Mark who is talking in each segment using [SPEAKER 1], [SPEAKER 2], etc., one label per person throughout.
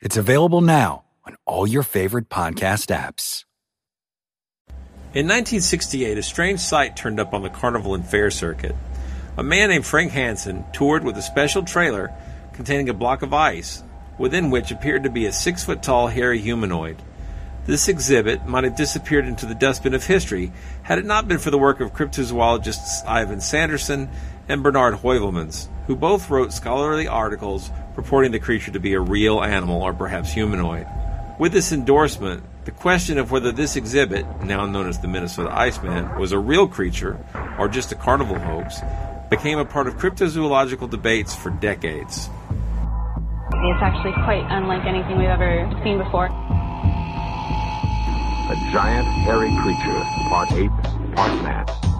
[SPEAKER 1] It's available now on all your favorite podcast apps.
[SPEAKER 2] In 1968, a strange sight turned up on the carnival and fair circuit. A man named Frank Hansen toured with a special trailer containing a block of ice, within which appeared to be a six foot tall hairy humanoid. This exhibit might have disappeared into the dustbin of history had it not been for the work of cryptozoologists Ivan Sanderson and Bernard Heuvelmans, who both wrote scholarly articles purporting the creature to be a real animal or perhaps humanoid. With this endorsement, the question of whether this exhibit, now known as the Minnesota Iceman, was a real creature or just a carnival hoax, became a part of cryptozoological debates for decades.
[SPEAKER 3] It's actually quite unlike anything we've ever seen before.
[SPEAKER 4] A giant, hairy creature, part ape, part man.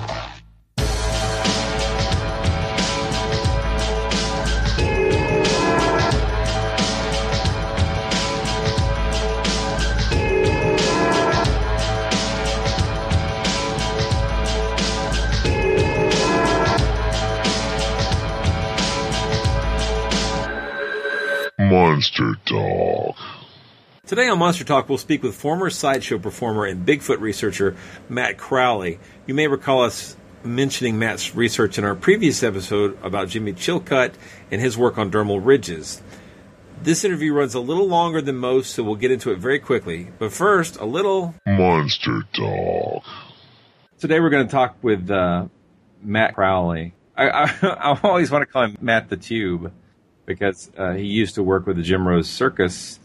[SPEAKER 5] Monster Talk.
[SPEAKER 2] Today on Monster Talk, we'll speak with former sideshow performer and Bigfoot researcher Matt Crowley. You may recall us mentioning Matt's research in our previous episode about Jimmy Chilcutt and his work on dermal ridges. This interview runs a little longer than most, so we'll get into it very quickly. But first, a little
[SPEAKER 5] Monster Talk.
[SPEAKER 2] Today we're going to talk with uh, Matt Crowley. I, I, I always want to call him Matt the Tube because uh, he used to work with the Jim Rose Circus,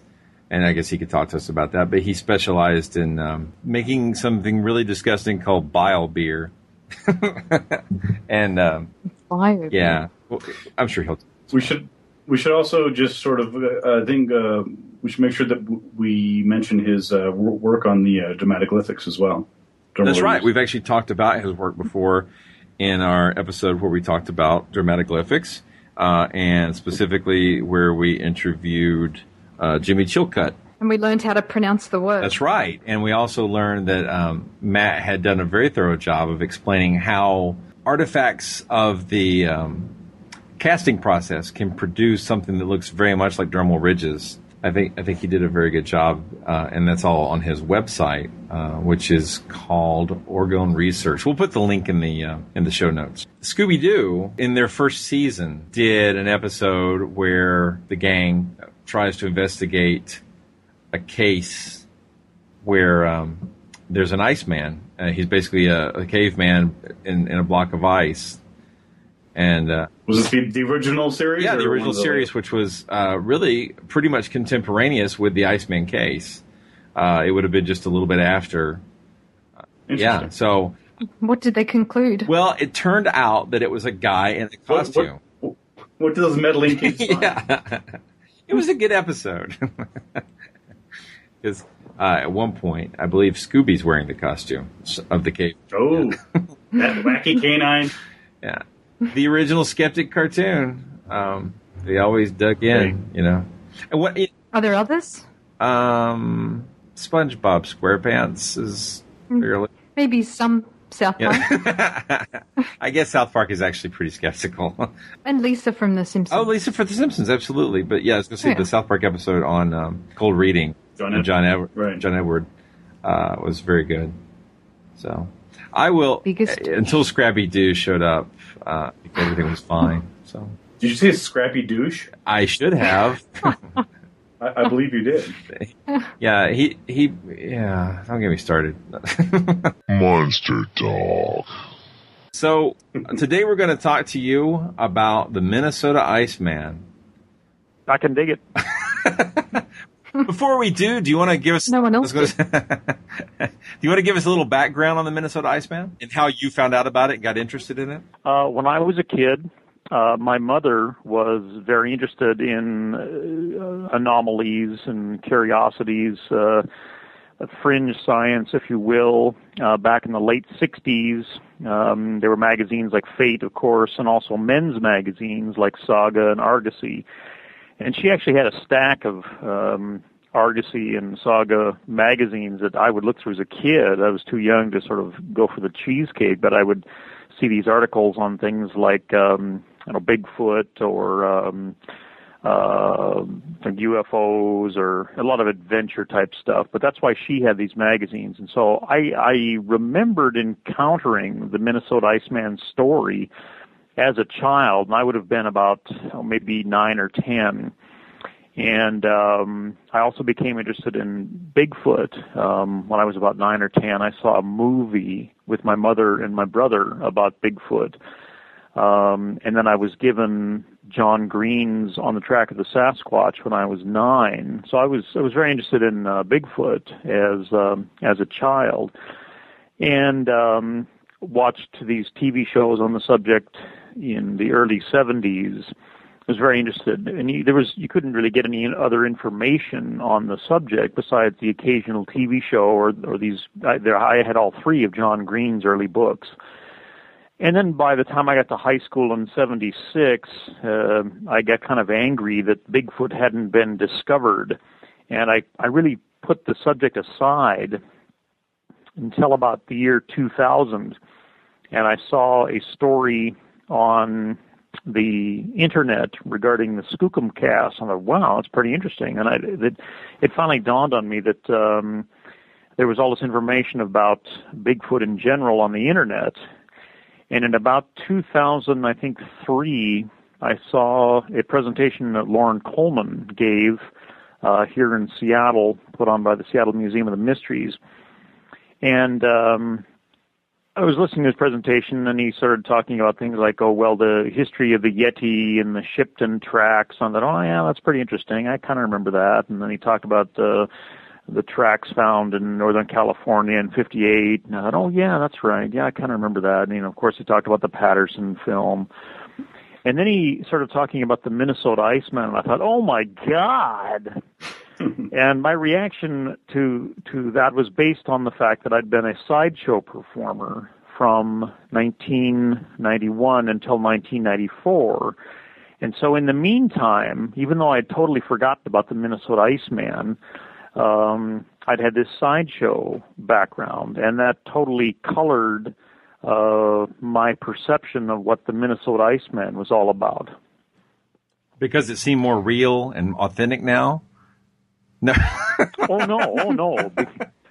[SPEAKER 2] and I guess he could talk to us about that. But he specialized in um, making something really disgusting called bile beer, and um,
[SPEAKER 6] Fire.
[SPEAKER 2] yeah, well, I'm sure he'll.
[SPEAKER 7] We should we should also just sort of uh, I think uh, we should make sure that w- we mention his uh, work on the uh, dermatoglyphics as well.
[SPEAKER 2] That's right. We've actually talked about his work before in our episode where we talked about dermatoglyphics, uh, and specifically where we interviewed uh, Jimmy Chilcutt.
[SPEAKER 6] And we learned how to pronounce the word.
[SPEAKER 2] That's right. And we also learned that um, Matt had done a very thorough job of explaining how artifacts of the um, casting process can produce something that looks very much like dermal ridges. I think I think he did a very good job, uh, and that's all on his website, uh, which is called Orgone Research. We'll put the link in the uh, in the show notes. Scooby Doo, in their first season, did an episode where the gang tries to investigate a case where um, there's an Iceman. Uh, he's basically a, a caveman in, in a block of ice, and uh,
[SPEAKER 7] was this the, the original series?
[SPEAKER 2] yeah, the original
[SPEAKER 7] of the-
[SPEAKER 2] series, which was uh, really pretty much contemporaneous with the Iceman case. Uh, it would have been just a little bit after. Yeah. So,
[SPEAKER 6] What did they conclude?
[SPEAKER 2] well, it turned out that it was a guy in a
[SPEAKER 7] What, what,
[SPEAKER 2] costume.
[SPEAKER 7] what do those meddling kids
[SPEAKER 2] yeah. it was a good episode. Because uh, at one point, I believe Scooby's wearing the costume of the cave.
[SPEAKER 7] Oh, that wacky canine.
[SPEAKER 2] Yeah. The original Skeptic cartoon. Um, they always dug in, you know. And what?
[SPEAKER 6] Are there others?
[SPEAKER 2] Um, SpongeBob SquarePants is fairly.
[SPEAKER 6] Maybe some South Park.
[SPEAKER 2] Yeah. I guess South Park is actually pretty skeptical.
[SPEAKER 6] and Lisa from The Simpsons.
[SPEAKER 2] oh, Lisa from The Simpsons, absolutely. But yeah, I was going to say
[SPEAKER 6] Yeah.
[SPEAKER 2] the South Park episode on um, cold reading.
[SPEAKER 7] John
[SPEAKER 2] with
[SPEAKER 7] Ed-
[SPEAKER 2] John Edward.
[SPEAKER 7] Right.
[SPEAKER 2] John Edward uh, was very good. So, I will
[SPEAKER 6] Biggest-
[SPEAKER 2] uh, until Scrappy Doo showed up. Uh, everything was fine. So
[SPEAKER 7] Did you say scrappy douche?
[SPEAKER 2] I should have.
[SPEAKER 7] I, I believe you did.
[SPEAKER 2] yeah, he he. Yeah, don't get me started.
[SPEAKER 5] Monster Dog.
[SPEAKER 2] so today we're going to talk to you about the Minnesota Iceman.
[SPEAKER 8] I can dig it.
[SPEAKER 2] Before we do, do you want to give us?
[SPEAKER 6] No one else
[SPEAKER 2] I gonna do you want to give us a little background on the Minnesota Iceman and how you found out about it and got interested in it?
[SPEAKER 8] Uh, when I was a kid, uh, my mother was very interested in uh, anomalies and curiosities, uh, fringe science, if you will. Uh, back in the late 60s, um, there were magazines like Fate, of course, and also men's magazines like Saga and Argosy. And she actually had a stack of um, Argosy and Saga magazines that I would look through as a kid. I was too young to sort of go for the cheesecake, but I would see these articles on things like um, you know Bigfoot or um, uh, UFOs or a lot of adventure type stuff. But that's why she had these magazines, and so I, I remembered encountering the Minnesota Iceman story as a child, and I would have been about oh, maybe nine or ten. And um, I also became interested in Bigfoot um, when I was about nine or ten. I saw a movie with my mother and my brother about Bigfoot. Um, and then I was given John Green's On the Track of the Sasquatch when I was nine. So I was I was very interested in uh, Bigfoot as um, as a child, and um, watched these TV shows on the subject in the early 70s. Was very interested, and you, there was you couldn't really get any other information on the subject besides the occasional TV show or or these. I, there, I had all three of John Green's early books. And then by the time I got to high school in 76, uh, I got kind of angry that Bigfoot hadn't been discovered. And I, I really put the subject aside until about the year 2000. And I saw a story on the internet regarding the Skookum cast. I thought, wow, it's pretty interesting. And I, it, it finally dawned on me that um, there was all this information about Bigfoot in general on the internet. And in about 2000, I think three, I saw a presentation that Loren Coleman gave uh, here in Seattle, put on by the Seattle Museum of the Mysteries. And um, I was listening to his presentation, and he started talking about things like, oh, well, the history of the Yeti and the Shipton tracks. And I thought, oh, yeah, that's pretty interesting. I kind of remember that. And then he talked about the the tracks found in Northern California in '58. And I thought, oh, yeah, that's right. Yeah, I kind of remember that. And you know, of course, he talked about the Patterson film. And then he started talking about the Minnesota Iceman, and I thought, oh my God. and my reaction to to that was based on the fact that I'd been a sideshow performer from 1991 until 1994. And so in the meantime, even though I had totally forgotten about the Minnesota Iceman, um, I'd had this sideshow background, and that totally colored uh, my perception of what the Minnesota Iceman was all about.
[SPEAKER 2] Because it seemed more real and authentic now. No.
[SPEAKER 8] oh no! Oh no!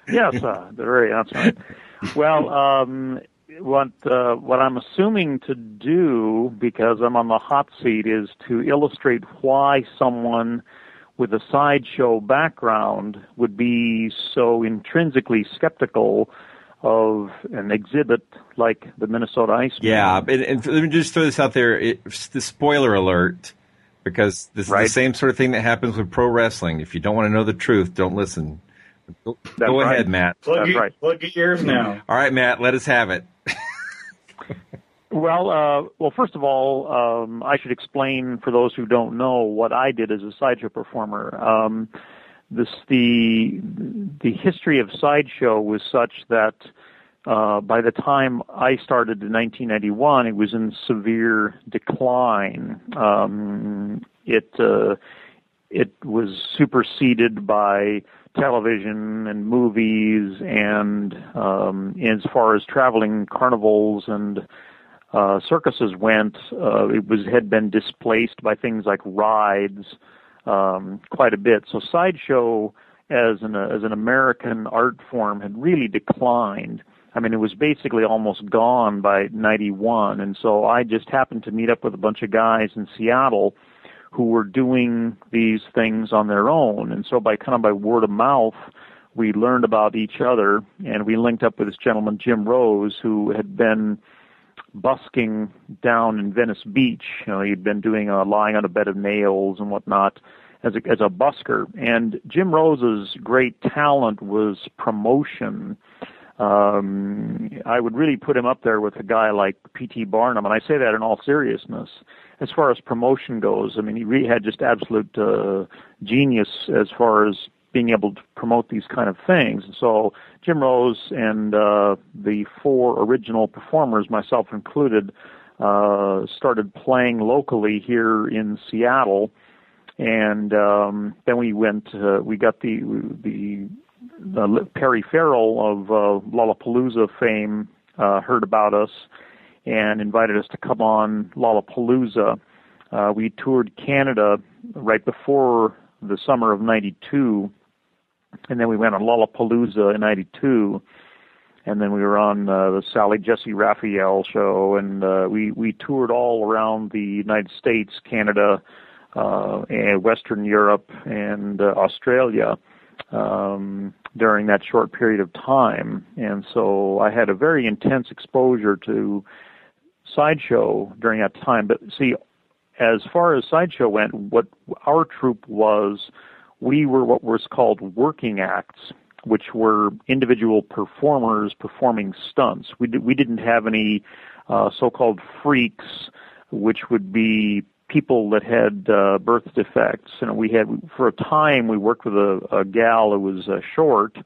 [SPEAKER 8] yes, uh, very. That's right. Well, um, what uh, what I'm assuming to do because I'm on the hot seat is to illustrate why someone with a sideshow background would be so intrinsically skeptical of an exhibit like the Minnesota Iceman.
[SPEAKER 2] Yeah, and, and let me just throw this out there. It, the spoiler alert, because this
[SPEAKER 8] Right.
[SPEAKER 2] is the same sort of thing that happens with pro wrestling. If you don't want to know the truth, don't listen. Go,
[SPEAKER 8] That's
[SPEAKER 2] go
[SPEAKER 8] right.
[SPEAKER 2] ahead, Matt.
[SPEAKER 7] Plug,
[SPEAKER 8] That's
[SPEAKER 7] your,
[SPEAKER 8] right.
[SPEAKER 7] plug your ears now.
[SPEAKER 2] All right, Matt, let us have it.
[SPEAKER 8] Well, uh, well, first of all, um, I should explain for those who don't know what I did as a sideshow performer. Um, this the the history of sideshow was such that uh, by the time I started in 1991, it was in severe decline. Um, it uh, it was superseded by television and movies, and um, as far as traveling carnivals and uh, circuses went, uh, it was had been displaced by things like rides um, quite a bit. So sideshow as an as an American art form had really declined. I mean, it was basically almost gone by 91. And so I just happened to meet up with a bunch of guys in Seattle who were doing these things on their own. And so by kind of by word of mouth, we learned about each other and we linked up with this gentleman, Jim Rose, who had been busking down in Venice Beach. You know, he'd been doing uh, lying on a bed of nails and whatnot as a, as a busker. And Jim Rose's great talent was promotion. Um, I would really put him up there with a guy like P.T. Barnum, and I say that in all seriousness. As far as promotion goes, I mean, he really had just absolute uh, genius as far as being able to promote these kind of things. And so Jim Rose and uh, the four original performers, myself included, uh, started playing locally here in Seattle, and um, then we went. Uh, we got the the, the Perry Farrell of uh, Lollapalooza fame uh, heard about us and invited us to come on Lollapalooza. Uh, we toured Canada right before the summer of '92 and then we went on Lollapalooza in '92, and then we were on uh, the Sally Jessy Raphael show, and uh, we we toured all around the United States, Canada, uh, Western Europe, and uh, Australia um, during that short period of time, and so I had a very intense exposure to sideshow during that time. But see, as far as sideshow went, what our troupe was we were what was called working acts, which were individual performers performing stunts. We, we didn't have any uh, so-called freaks, which would be people that had uh, birth defects. You know, we had for a time we worked with a, a gal who was uh, short.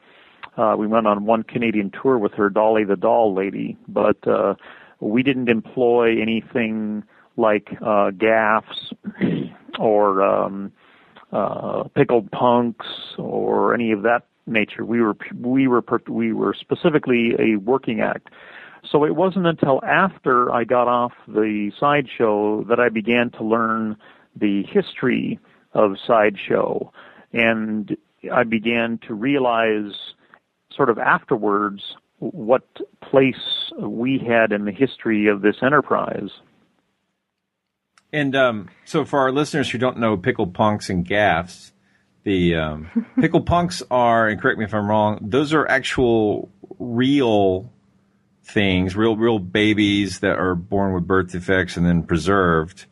[SPEAKER 8] Uh, we went on one Canadian tour with her, Dolly the Doll Lady, but uh, we didn't employ anything like uh, gaffs or um, uh, pickled punks or any of that nature. We were we were we were specifically a working act. So it wasn't until after I got off the sideshow that I began to learn the history of sideshow, and I began to realize, sort of afterwards, what place we had in the history of this enterprise.
[SPEAKER 2] And um, so, for our listeners who don't know pickle punks and gaffs, the um, pickle punks are, and correct me if I'm wrong, those are actual real things, real real babies that are born with birth defects and then preserved,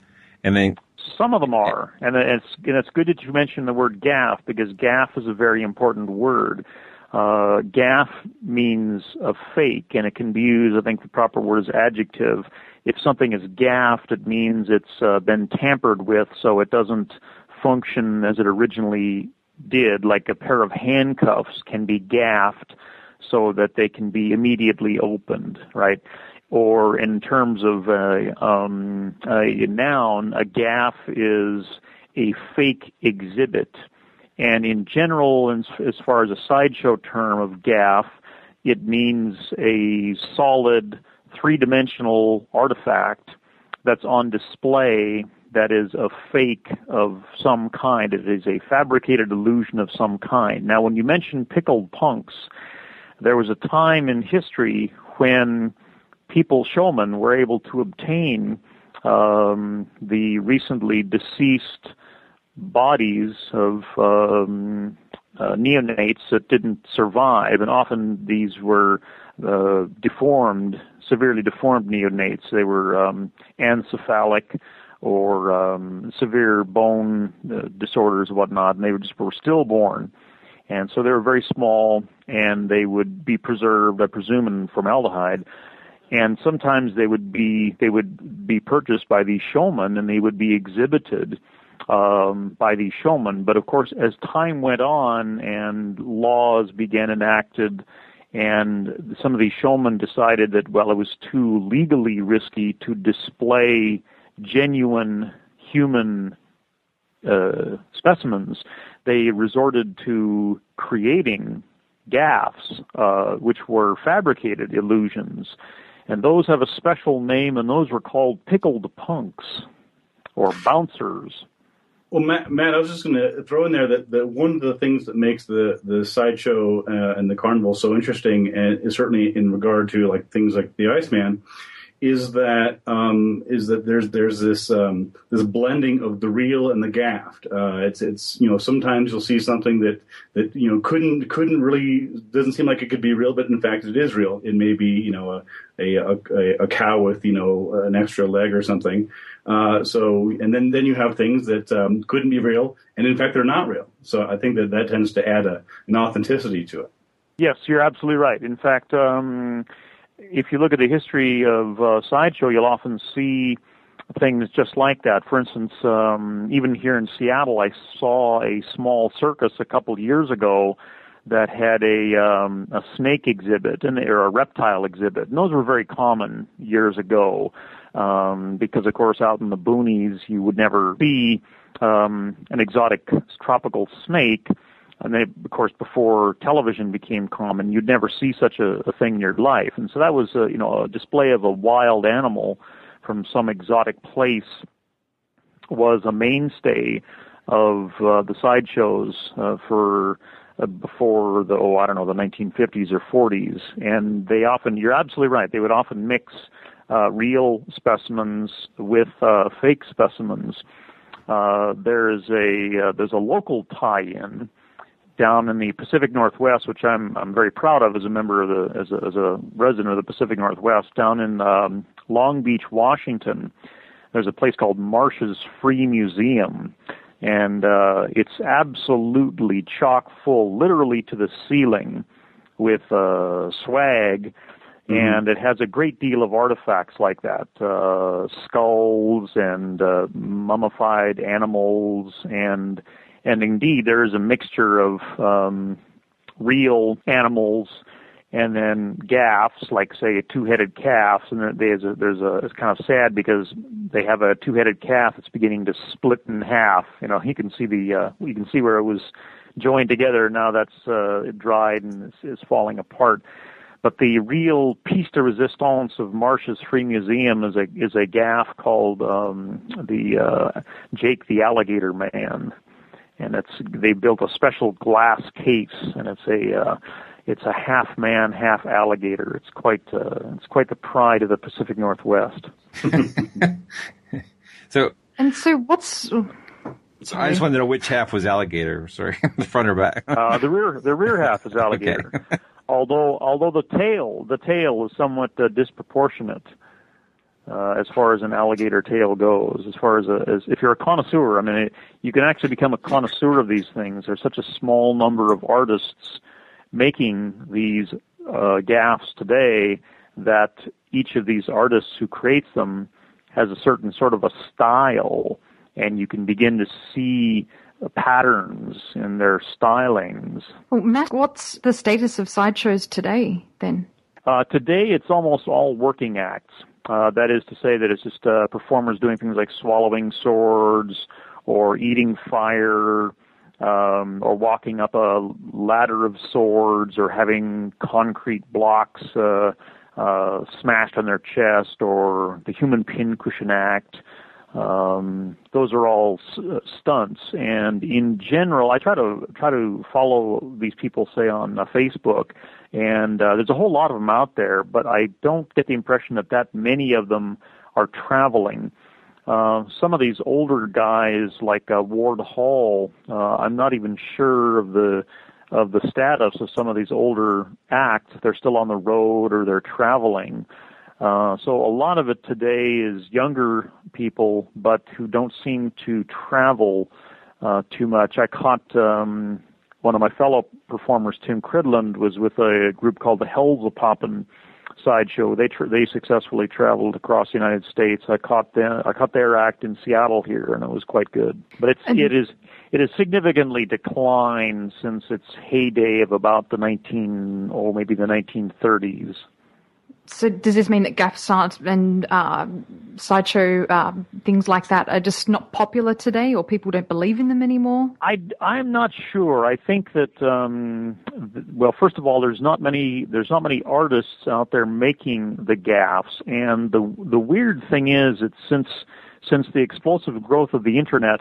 [SPEAKER 2] and then
[SPEAKER 8] some of them are, and it's and it's good that you mentioned the word gaff because gaff is a very important word. Uh, gaff means a fake, and it can be used. I think the proper word is adjective if something is gaffed, it means it's uh, been tampered with so it doesn't function as it originally did. Like a pair of handcuffs can be gaffed so that they can be immediately opened, right? Or in terms of uh, um, a noun, a gaff is a fake exhibit. And in general, as far as a sideshow term of gaff, it means a solid three dimensional artifact that's on display that is a fake of some kind. It is a fabricated illusion of some kind. Now, when you mention pickled punks, there was a time in history when people, showmen, were able to obtain um, the recently deceased bodies of um, uh, neonates that didn't survive, and often these were uh, deformed, severely deformed neonates. They were um, or um, severe bone uh, disorders and whatnot, and they were just were stillborn. And so they were very small, and they would be preserved, I presume, in formaldehyde. And sometimes they would be they would be purchased by these showmen, and they would be exhibited um, by these showmen. But of course, as time went on and laws began enacted and some of these showmen decided that, well, it was too legally risky to display genuine human uh, specimens. They resorted to creating gaffs, uh, which were fabricated illusions. And those have a special name, and those were called pickled punks or bouncers.
[SPEAKER 7] Well, Matt, Matt, I was just going to throw in there that, that one of the things that makes the the sideshow uh, and the carnival so interesting, and certainly in regard to like things like the Iceman, is that um, is that there's there's this um, this blending of the real and the gaffed. Uh, it's it's you know sometimes you'll see something that that you know couldn't couldn't really doesn't seem like it could be real, but in fact it is real. It may be you know a a, a, a cow with you know an extra leg or something. Uh, so and then then you have things that um, couldn't be real, and in fact they're not real. So I think that that tends to add a, an authenticity to it.
[SPEAKER 8] Yes, you're absolutely right. In fact. If you look at the history of uh, sideshow, you'll often see things just like that. For instance, um, even here in Seattle, I saw a small circus a couple of years ago that had a um, a snake exhibit and or a reptile exhibit. And those were very common years ago, um, because of course out in the boonies you would never see um, an exotic tropical snake and they, of course, before television became common, you'd never see such a, a thing in your life. And so that was, a, you know, a display of a wild animal from some exotic place was a mainstay of uh, the sideshows uh, for uh, before the oh I don't know the 1950s or 40s, and they often you're absolutely right they would often mix uh, real specimens with uh, fake specimens. Uh, there's a uh, there's a local tie-in down in the Pacific Northwest, which I'm I'm very proud of as a member of the as a, as a resident of the Pacific Northwest, down in um, Long Beach, Washington. There's a place called Marsh's Free Museum, and uh, it's absolutely chock full, literally to the ceiling, with uh, swag. Mm-hmm. And it has a great deal of artifacts like that uh, skulls and uh, mummified animals and and indeed there is a mixture of um, real animals and then gaffs, like say a two-headed calf. And there's a, there's a it's kind of sad because they have a two-headed calf that's beginning to split in half. You know, you can see the uh, you can see where it was joined together. Now that's uh, dried and is, is falling apart. But the real piece de resistance of Marsh's Free Museum is a is a gaff called um, the uh, Jake the Alligator Man and it's they built a special glass case, and it's a uh, it's a half man, half alligator. It's quite uh, it's quite the pride of the Pacific Northwest.
[SPEAKER 2] so
[SPEAKER 6] and so what's
[SPEAKER 2] so I just wanted to know which half was alligator. Sorry, the front or back?
[SPEAKER 8] uh, the rear, the rear half is alligator. Okay. although, although the tail, the tail is somewhat uh, disproportionate uh, as far as an alligator tail goes. As far as, a, as if you're a connoisseur, I mean, it, you can actually become a connoisseur of these things. There's such a small number of artists making these uh, gaffs today that each of these artists who creates them has a certain sort of a style, and you can begin to see patterns in their stylings.
[SPEAKER 6] Well, Matt, what's the status of sideshows today then?
[SPEAKER 8] Uh, today, it's almost all working acts. Uh, that is to say that it's just uh, performers doing things like swallowing swords or eating fire um, or walking up a ladder of swords or having concrete blocks uh, uh, smashed on their chest or the human pincushion act. Um, those are all s- uh, stunts, and in general, I try to try to follow these people, say on uh, Facebook, and uh, there's a whole lot of them out there, but I don't get the impression that that many of them are traveling. Uh, some of these older guys, like uh, Ward Hall, uh, I'm not even sure of the of the status of some of these older acts. They're still on the road or they're traveling. Uh, so a lot of it today is younger people, but who don't seem to travel uh, too much. I caught um, one of my fellow performers, Tim Cridland, was with a group called the Hellzapoppin sideshow. They tra- they successfully traveled across the United States. I caught them. I caught their act in Seattle here, and it was quite good. But it's and it is it has significantly declined since its heyday of about the 19 or oh, maybe the 1930s
[SPEAKER 6] so does this mean that gaff art and uh, sideshow uh, things like that are just not popular today, or people don't believe in them anymore?
[SPEAKER 8] I I'm not sure. I think that um, well, first of all, there's not many there's not many artists out there making the gaffs, and the the weird thing is that since since the explosive growth of the internet,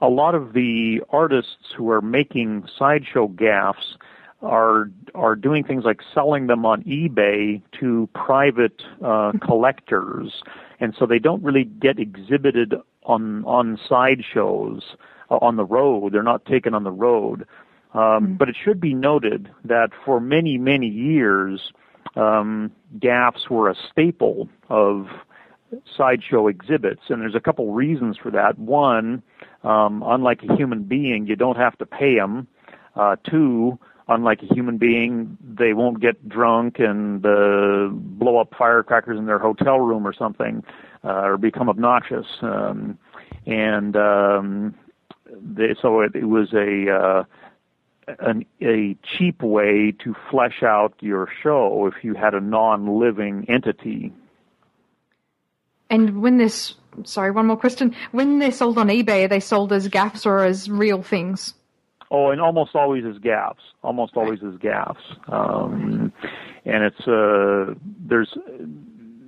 [SPEAKER 8] a lot of the artists who are making sideshow gaffs are are doing things like selling them on eBay to private uh, collectors, and so they don't really get exhibited on on sideshows uh, on the road. They're not taken on the road. Um, mm-hmm. But it should be noted that for many many years, um, gaffs were a staple of sideshow exhibits, and there's a couple reasons for that. One, um, unlike a human being, you don't have to pay them. Uh, two, unlike a human being, they won't get drunk and uh, blow up firecrackers in their hotel room or something, uh, or become obnoxious. Um, and um, they, so it, it was a uh, an, a cheap way to flesh out your show if you had a non-living entity.
[SPEAKER 6] And when this, sorry, one more question. When they're sold on eBay, are they sold as gaffs or as real things?
[SPEAKER 8] Oh, and almost always as gaffs. Almost always as gaffs. Um, and it's uh, there's,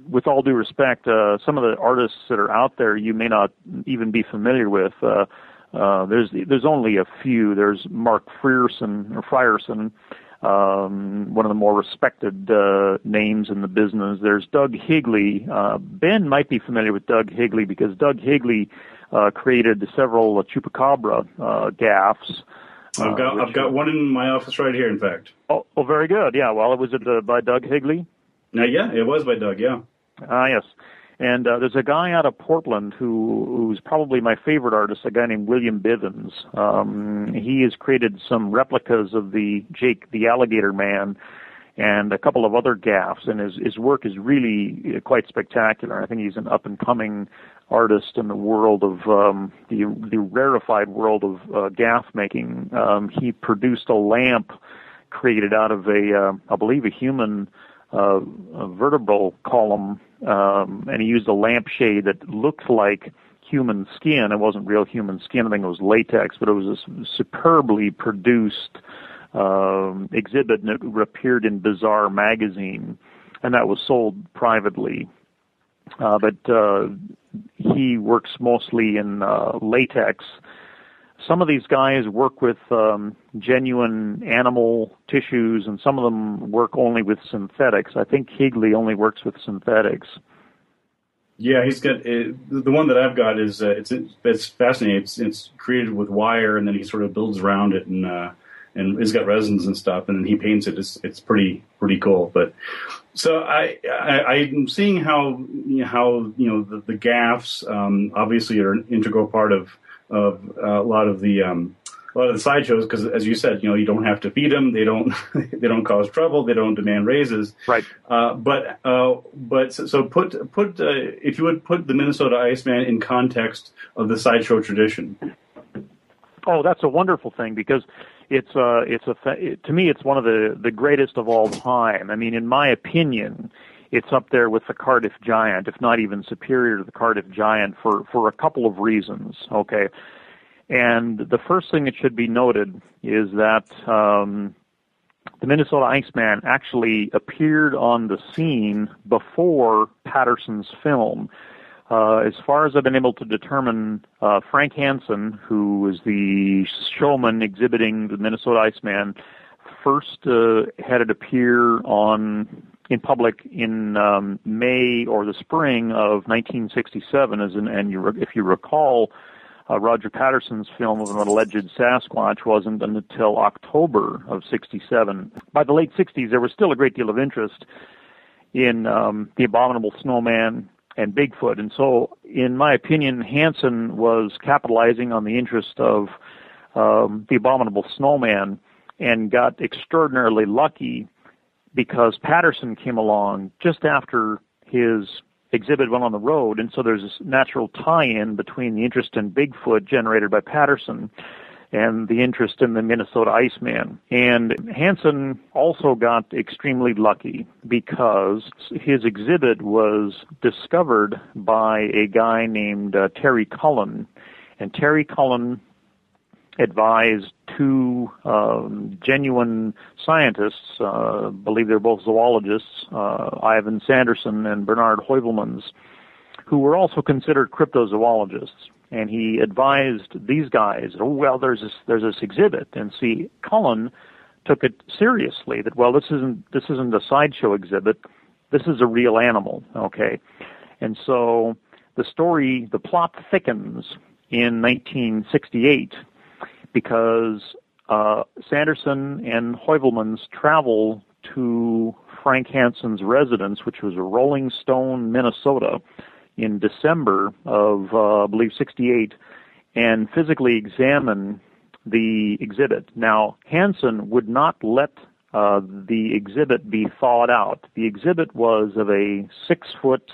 [SPEAKER 8] with all due respect, uh, some of the artists that are out there you may not even be familiar with. Uh, uh, there's there's only a few. There's Mark Frierson or Frierson, um, one of the more respected uh, names in the business. There's Doug Higley. Uh, ben might be familiar with Doug Higley because Doug Higley uh, created several uh, chupacabra uh, gaffs.
[SPEAKER 7] I've got I've got one in my office right here. In fact.
[SPEAKER 8] Oh, oh very good. Yeah. Well, it was it uh, by Doug Higley.
[SPEAKER 7] Uh, yeah, it was by Doug. Yeah.
[SPEAKER 8] Ah, yes. And uh, there's a guy out of Portland who who's probably my favorite artist, a guy named William Bivens. Um, he has created some replicas of the Jake the Alligator Man and a couple of other gaffs, and his his work is really quite spectacular. I think he's an up and coming artist in the world of um, the the rarefied world of uh, gaff making. Um, he produced a lamp created out of a, uh, I believe, a human uh, a vertebral column, um, and he used a lampshade that looked like human skin. It wasn't real human skin. I think it was latex, but it was a superbly produced um, exhibit, and it appeared in Bizarre magazine, and that was sold privately. Uh, but uh, he works mostly in uh, latex. Some of these guys work with um, genuine animal tissues, and some of them work only with synthetics. I think Higley only works with synthetics.
[SPEAKER 7] Yeah, he's got uh, the one that I've got is uh, it's it's fascinating. It's it's created with wire, and then he sort of builds around it, and uh, and it's got resins and stuff, and then he paints it. It's it's pretty pretty cool. But so I, I am seeing how you know, how you know the, the gaffs um, obviously are an integral part of of uh, a lot of the um, a lot of the sideshows because as you said you know you don't have to feed them they don't they don't cause trouble. They don't demand raises.
[SPEAKER 8] Right.
[SPEAKER 7] Uh, but uh, but so, so, put put uh, if you would put the Minnesota Iceman in context of the sideshow tradition.
[SPEAKER 8] Oh, that's a wonderful thing because it's a it's a to me it's one of the the greatest of all time. I mean, in my opinion, it's up there with the Cardiff Giant, if not even superior to the Cardiff Giant for for a couple of reasons. Okay, and the first thing that should be noted is that um, the Minnesota Iceman actually appeared on the scene before Patterson's film. Uh, as far as I've been able to determine, uh, Frank Hansen, who was the showman exhibiting the Minnesota Iceman, first uh, had it appear on in public in um, May or the spring of 1967. As an, and you, if you recall, uh, Roger Patterson's film of an alleged Sasquatch wasn't until October of 67. By the late 60s, there was still a great deal of interest in um, the abominable snowman and Bigfoot. And so, in my opinion, Hansen was capitalizing on the interest of um, the abominable snowman and got extraordinarily lucky because Patterson came along just after his exhibit went on the road. And so there's this natural tie in between the interest in Bigfoot generated by Patterson and the interest in the Minnesota Iceman. And Hansen also got extremely lucky because his exhibit was discovered by a guy named uh, Terry Cullen. And Terry Cullen advised two um, genuine scientists, uh, believe they're both zoologists, uh, Ivan Sanderson and Bernard Heuvelmans, who were also considered cryptozoologists. And he advised these guys, "Oh well, there's this there's this exhibit," and see Cullen took it seriously that well, this isn't this isn't a sideshow exhibit, this is a real animal, okay, and so the story, the plot thickens in 1968 because uh, Sanderson and Heuvelmans travel to Frank Hansen's residence, which was a Rollingstone, Minnesota, in December of, uh, I believe, 68, and physically examine the exhibit. Now, Hansen would not let uh, the exhibit be thawed out. The exhibit was of a six foot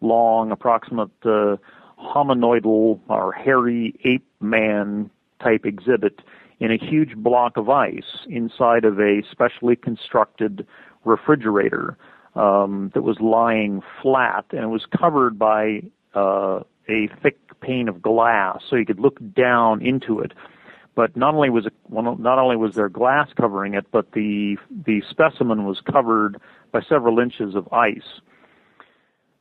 [SPEAKER 8] long, approximate uh, hominoidal or hairy ape man type exhibit in a huge block of ice inside of a specially constructed refrigerator um, that was lying flat and it was covered by uh, a thick pane of glass so you could look down into it. But not only was it, well, not only was there glass covering it, but the the specimen was covered by several inches of ice.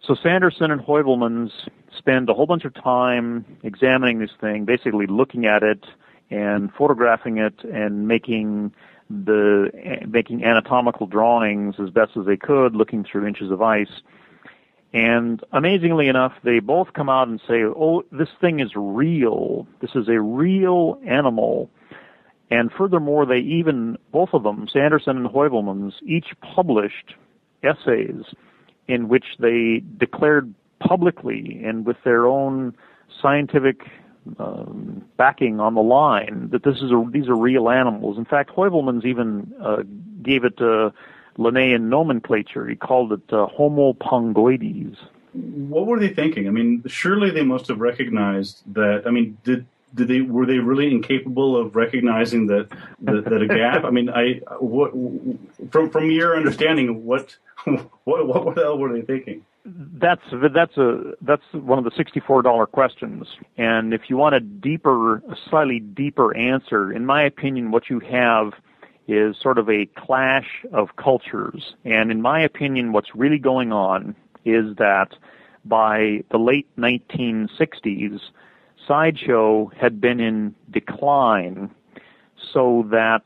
[SPEAKER 8] So Sanderson and Heuvelmans spend a whole bunch of time examining this thing, basically looking at it and photographing it and making the making anatomical drawings as best as they could, looking through inches of ice. And amazingly enough, they both come out and say, "Oh, this thing is real. This is a real animal." And furthermore, they even both of them, Sanderson and Heuvelmans, each published essays in which they declared publicly and with their own scientific um, backing on the line that this is a, these are real animals. In fact, Heuvelmans even uh, gave it uh, Linnaean nomenclature. He called it uh, Homo pongoides.
[SPEAKER 7] What were they thinking? I mean, surely they must have recognized that. I mean, did did they were they really incapable of recognizing that that, that a gap? I mean, I what from from your understanding, what what what the hell were they thinking?
[SPEAKER 8] That's that's a that's one of the sixty-four dollar questions. And if you want a deeper, a slightly deeper answer, in my opinion, what you have is sort of a clash of cultures. And in my opinion, what's really going on is that by the late 1960s, sideshow had been in decline, so that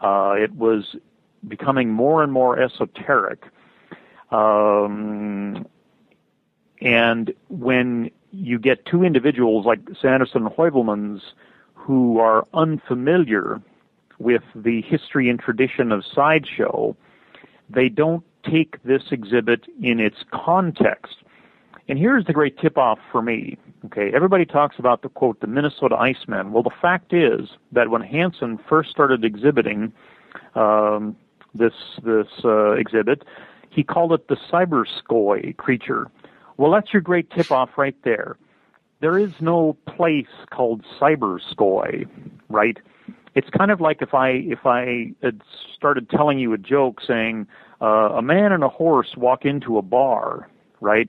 [SPEAKER 8] uh, it was becoming more and more esoteric um, and when you get two individuals like Sanderson and Heuvelmans who are unfamiliar with the history and tradition of sideshow, they don't take this exhibit in its context. And here's the great tip off for me. Okay, everybody talks about the quote, the Minnesota Iceman. Well, the fact is that when Hansen first started exhibiting um, this this uh, exhibit, he called it the Siberskoye creature. Well, that's your great tip off right there. There is no place called Siberskoye, right? It's kind of like if I if I had started telling you a joke saying uh, a man and a horse walk into a bar, right?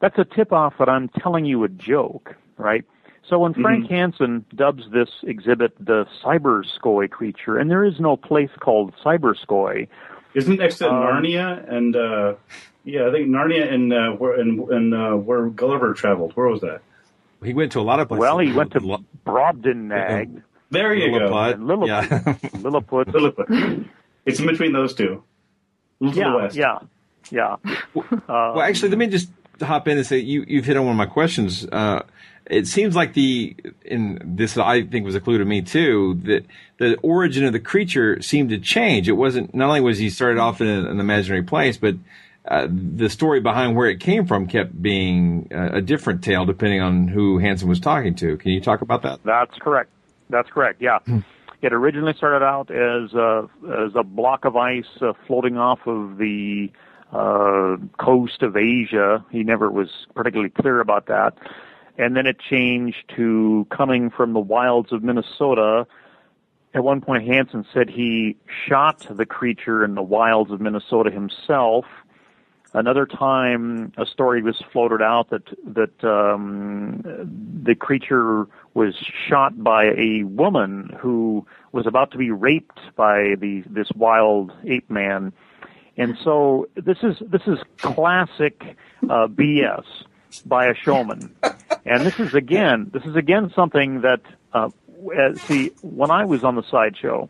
[SPEAKER 8] That's a tip off that I'm telling you a joke, right? So when Frank mm-hmm. Hansen dubs this exhibit the Siberskoye creature, and there is no place called Siberskoye,
[SPEAKER 7] isn't next to um, Narnia and uh, yeah, I think Narnia and uh, where and, and uh, where Gulliver traveled. Where was that?
[SPEAKER 2] He went to a lot of places.
[SPEAKER 8] Well, he went to Brobdingnag.
[SPEAKER 7] There you
[SPEAKER 2] Lilliput.
[SPEAKER 8] go. Lilliput. Yeah. Lilliput.
[SPEAKER 7] Lilliput. It's in between those two.
[SPEAKER 8] yeah, yeah, yeah.
[SPEAKER 2] well, actually, let me just hop in and say you you've hit on one of my questions. Uh, it seems like the in this I think was a clue to me too that the origin of the creature seemed to change. It wasn't not only was he started off in an imaginary place, but uh, the story behind where it came from kept being a, a different tale depending on who Hansen was talking to. Can you talk about that?
[SPEAKER 8] That's correct. That's correct. Yeah. Hmm. It originally started out as a, as a block of ice uh, floating off of the uh, coast of Asia. He never was particularly clear about that and then it changed to coming from the wilds of Minnesota. At one point, Hansen said he shot the creature in the wilds of Minnesota himself. Another time, a story was floated out that that um, the creature was shot by a woman who was about to be raped by the this wild ape man, and so this is this is classic uh, BS by a showman. And this is again, this is again something that, uh, uh, see, when I was on the sideshow,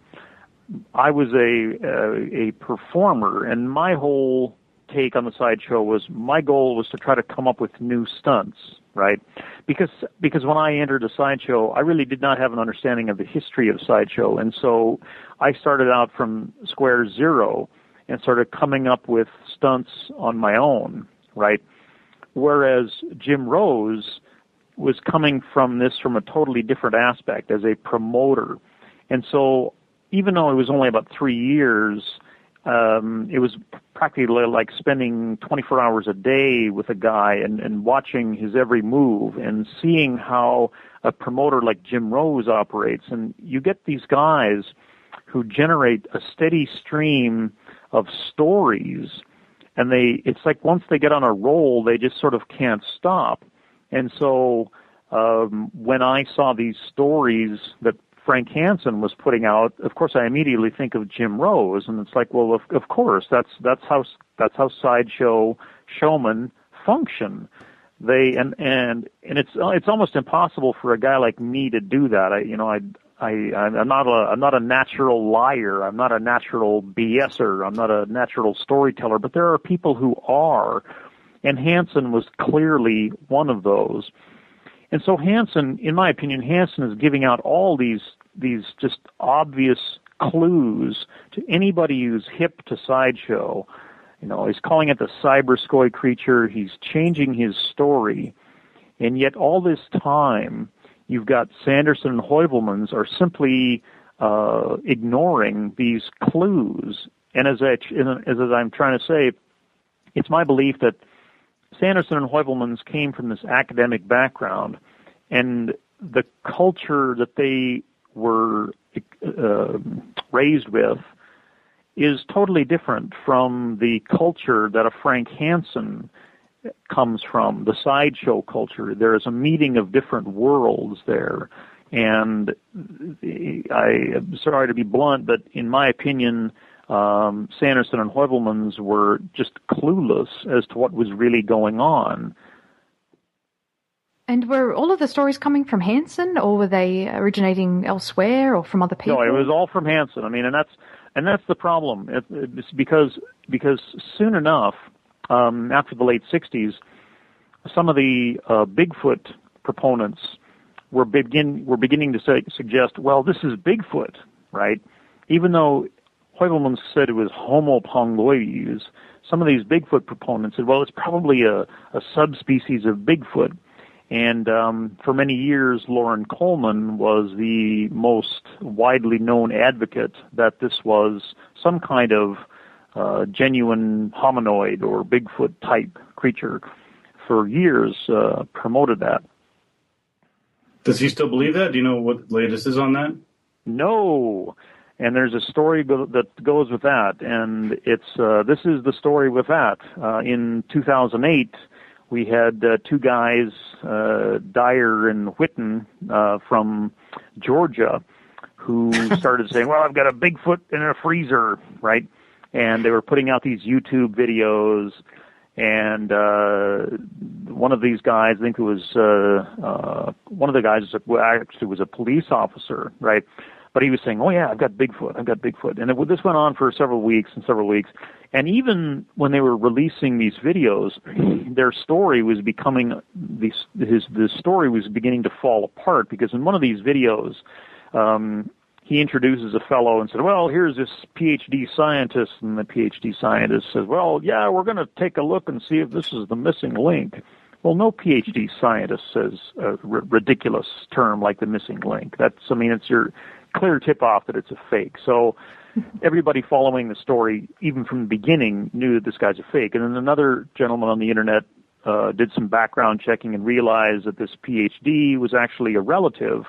[SPEAKER 8] I was a uh, a performer, and my whole take on the sideshow was my goal was to try to come up with new stunts, right? Because because when I entered a sideshow, I really did not have an understanding of the history of sideshow, and so I started out from square zero and started coming up with stunts on my own, right? Whereas Jim Rose was coming from this from a totally different aspect as a promoter. And so even though it was only about three years, um, it was practically like spending 24 hours a day with a guy and, and watching his every move and seeing how a promoter like Jim Rose operates. And you get these guys who generate a steady stream of stories and they it's like once they get on a roll they just sort of can't stop and so um when i saw these stories that frank hansen was putting out of course i immediately think of jim rose and it's like well of of course that's that's how that's how sideshow showmen function they and and and it's it's almost impossible for a guy like me to do that i you know i I, I'm not a I'm not a natural liar. I'm not a natural BSer. I'm not a natural storyteller. But there are people who are, and Hansen was clearly one of those. And so Hansen, in my opinion, Hansen is giving out all these these just obvious clues to anybody who's hip to sideshow. You know, he's calling it the Siberskoye creature. He's changing his story, and yet all this time you've got Sanderson and Heuvelmans are simply uh, ignoring these clues. And as, I, as, as I'm trying to say, it's my belief that Sanderson and Heuvelmans came from this academic background, and the culture that they were uh, raised with is totally different from the culture that a Frank Hansen comes from, the sideshow culture. There is a meeting of different worlds there. And I, am sorry to be blunt, but in my opinion, um, Sanderson and Heuvelmans were just clueless as to what was really going on.
[SPEAKER 6] And were all of the stories coming from Hansen, or were they originating elsewhere, or from other people?
[SPEAKER 8] No, it was all from Hansen. I mean, and that's and that's the problem. It, it's because because soon enough, um, after the late 60s, some of the uh, Bigfoot proponents were begin were beginning to say, suggest, well, this is Bigfoot, right? Even though Heuvelmans said it was Homo pongoides, some of these Bigfoot proponents said, well, it's probably a, a subspecies of Bigfoot. And um, for many years, Loren Coleman was the most widely known advocate that this was some kind of uh, genuine hominoid or Bigfoot type creature for years uh, promoted that.
[SPEAKER 7] Does he still believe that? Do you know what the latest is on that?
[SPEAKER 8] No. And there's a story go- that goes with that, and it's uh, this is the story with that. Uh, in 2008, we had uh, two guys, uh, Dyer and Whitton uh, from Georgia, who started saying, "Well, I've got a Bigfoot in a freezer," right? and they were putting out these YouTube videos. And uh, one of these guys, I think it was uh, uh, one of the guys, actually was a police officer, right? But he was saying, "Oh yeah, I've got Bigfoot. I've got Bigfoot." And it, this went on for several weeks and several weeks. And even when they were releasing these videos, their story was becoming these his the story was beginning to fall apart because in one of these videos, um, he introduces a fellow and said, "Well, here's this PhD scientist," and the PhD scientist says, "Well, yeah, we're going to take a look and see if this is the missing link." Well, no PhD scientist says a r- ridiculous term like the missing link. That's, I mean, it's your clear tip off that it's a fake. So everybody following the story, even from the beginning, knew that this guy's a fake. And then another gentleman on the internet uh, did some background checking and realized that this PhD was actually a relative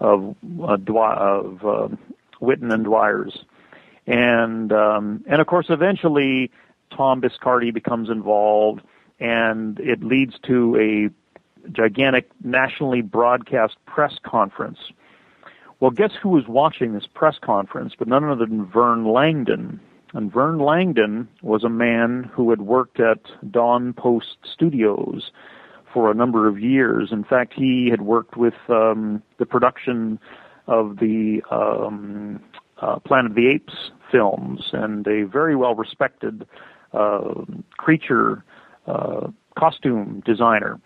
[SPEAKER 8] of uh, of uh, Whitton and Dyer's, and um, and of course eventually Tom Biscardi becomes involved, and it leads to a gigantic nationally broadcast press conference. Well, guess who was watching this press conference? But none other than Vern Langdon. And Vern Langdon was a man who had worked at Don Post Studios for a number of years. In fact, he had worked with um, the production of the um, uh, Planet of the Apes films and a very well respected uh, creature uh, costume designer.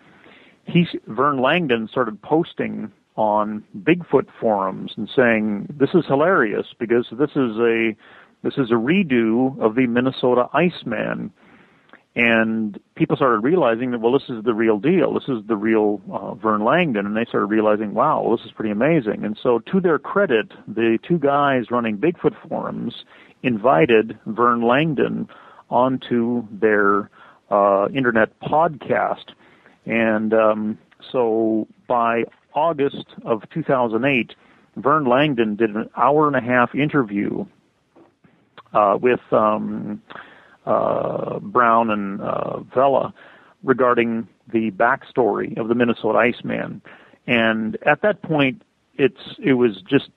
[SPEAKER 8] He, Vern Langdon started posting on Bigfoot forums and saying, "This is hilarious because this is a this is a redo of the Minnesota Iceman." And people started realizing that, well, this is the real deal. This is the real uh, Vern Langdon. And they started realizing, wow, this is pretty amazing. And so, to their credit, the two guys running Bigfoot forums invited Vern Langdon onto their uh, internet podcast. And um, so, by August of 2008, Vern Langdon did an hour and a half interview uh, with. Um, uh, Brown and uh, Vela regarding the backstory of the Minnesota Iceman. And at that point, it's it was just,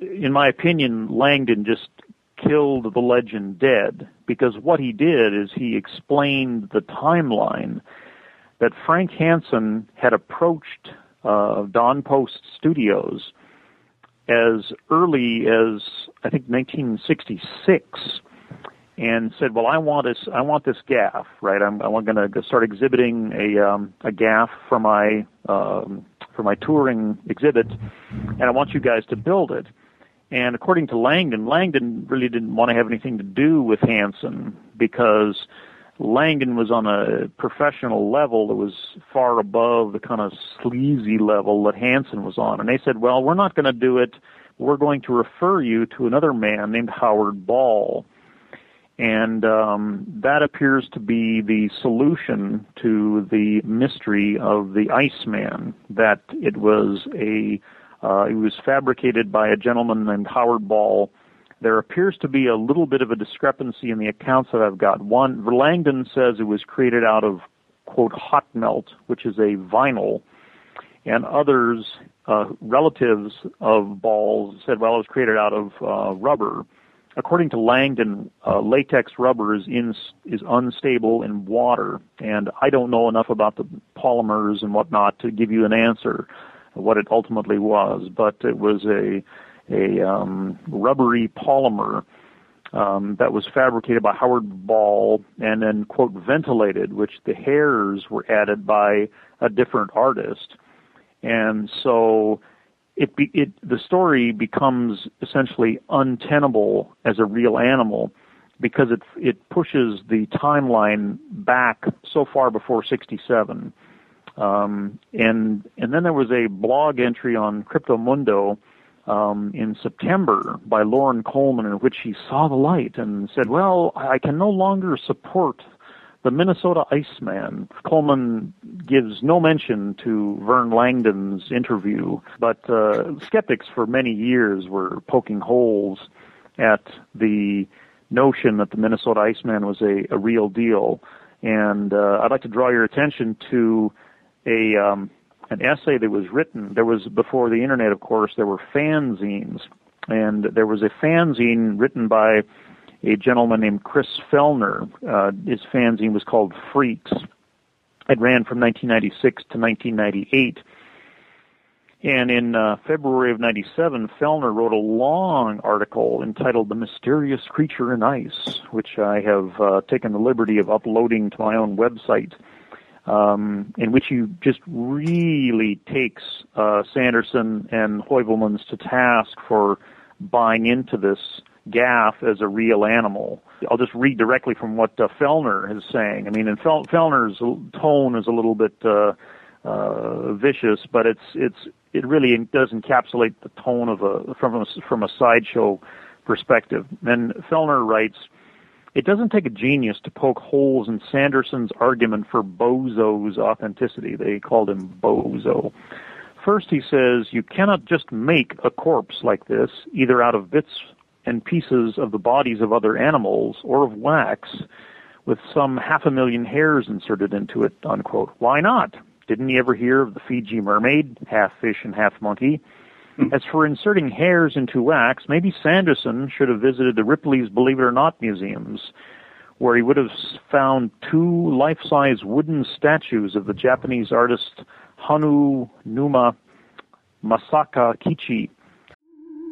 [SPEAKER 8] in my opinion, Langdon just killed the legend dead because what he did is he explained the timeline that Frank Hansen had approached uh, Don Post Studios as early as I think 1966 and said, "Well, I want this. I want this gaff, right? I'm, I'm going to start exhibiting a um, a gaff for my um, for my touring exhibit, and I want you guys to build it." And according to Langdon, Langdon really didn't want to have anything to do with Hansen because Langdon was on a professional level that was far above the kind of sleazy level that Hansen was on. And they said, "Well, we're not going to do it. We're going to refer you to another man named Howard Ball." And um, that appears to be the solution to the mystery of the Iceman. That it was a uh, it was fabricated by a gentleman named Howard Ball. There appears to be a little bit of a discrepancy in the accounts that I've got. One, Langdon says it was created out of quote hot melt, which is a vinyl, and others, uh, relatives of Ball's, said, well, it was created out of uh, rubber. According to Langdon, uh, latex rubber is in, is unstable in water, and I don't know enough about the polymers and whatnot to give you an answer what it ultimately was, but it was a a um, rubbery polymer um, that was fabricated by Howard Ball and then quote ventilated, which the hairs were added by a different artist, and so it, be, it the story becomes essentially untenable as a real animal because it it pushes the timeline back so far before 67 um, and and then there was a blog entry on Cryptomundo um, in September by Loren Coleman in which he saw the light and said, "Well, I can no longer support the Minnesota Iceman. Coleman gives no mention to Vern Langdon's interview, but uh, skeptics for many years were poking holes at the notion that the Minnesota Iceman was a, a real deal. And uh, I'd like to draw your attention to a um, an essay that was written. There was before the internet, of course, there were fanzines, and there was a fanzine written by a gentleman named Chris Fellner. Uh, his fanzine was called Freaks. It ran from 1996 to 1998. And in uh, February of 97, Fellner wrote a long article entitled The Mysterious Creature in Ice, which I have uh, taken the liberty of uploading to my own website, um, in which he just really takes uh, Sanderson and Heuvelmans to task for buying into this gaff as a real animal. I'll just read directly from what uh, Fellner is saying. I mean, and Fel- Fellner's tone is a little bit uh, uh, vicious, but it's it's it really does encapsulate the tone of a from a from a sideshow perspective. And Fellner writes. It doesn't take a genius to poke holes in Sanderson's argument for Bozo's authenticity. They called him Bozo. First, he says, you cannot just make a corpse like this, either out of bits and pieces of the bodies of other animals or of wax with some half a million hairs inserted into it, unquote. Why not? Didn't you ever hear of the Fiji mermaid, half fish and half monkey? As for inserting hairs into wax, maybe Sanderson should have visited the Ripley's Believe It or Not museums, where he would have found two life-size wooden statues of the Japanese artist Hanu Numa Masaka Kichi.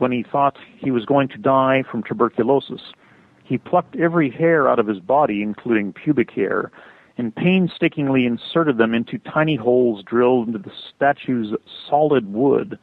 [SPEAKER 8] when he thought he was going to die from tuberculosis. He plucked every hair out of his body, including pubic hair, and painstakingly inserted them into tiny holes drilled into the statue's solid wood.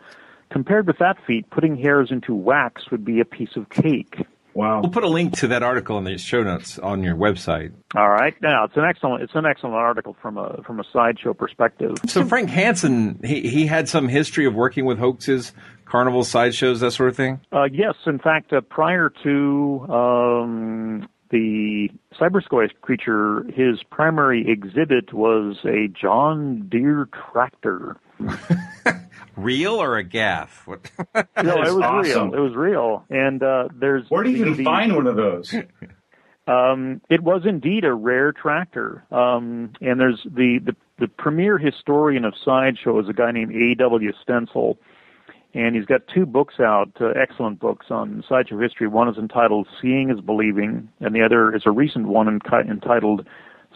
[SPEAKER 8] Compared with that feat, putting hairs into wax would be a piece of cake.
[SPEAKER 7] Wow.
[SPEAKER 2] We'll put a link to that article in the show notes on your website.
[SPEAKER 8] All right. Now it's an excellent it's an excellent article from a from a sideshow perspective.
[SPEAKER 2] So Frank Hansen, he he had some history of working with hoaxes, carnival sideshows, that sort of thing.
[SPEAKER 8] Uh, yes, in fact, uh, prior to um, the cybersquatch creature, his primary exhibit was a John Deere tractor.
[SPEAKER 2] real or a gaff?
[SPEAKER 8] no, it was
[SPEAKER 7] awesome.
[SPEAKER 8] real. It was real. And uh, there's
[SPEAKER 7] where do you
[SPEAKER 8] the,
[SPEAKER 7] even find one of those?
[SPEAKER 8] Um, it was indeed a rare tractor. Um, and there's the, the the premier historian of sideshow is a guy named A.W. Stencell. And he's got two books out, uh, excellent books on sideshow history. One is entitled Seeing is Believing, and the other is a recent one entitled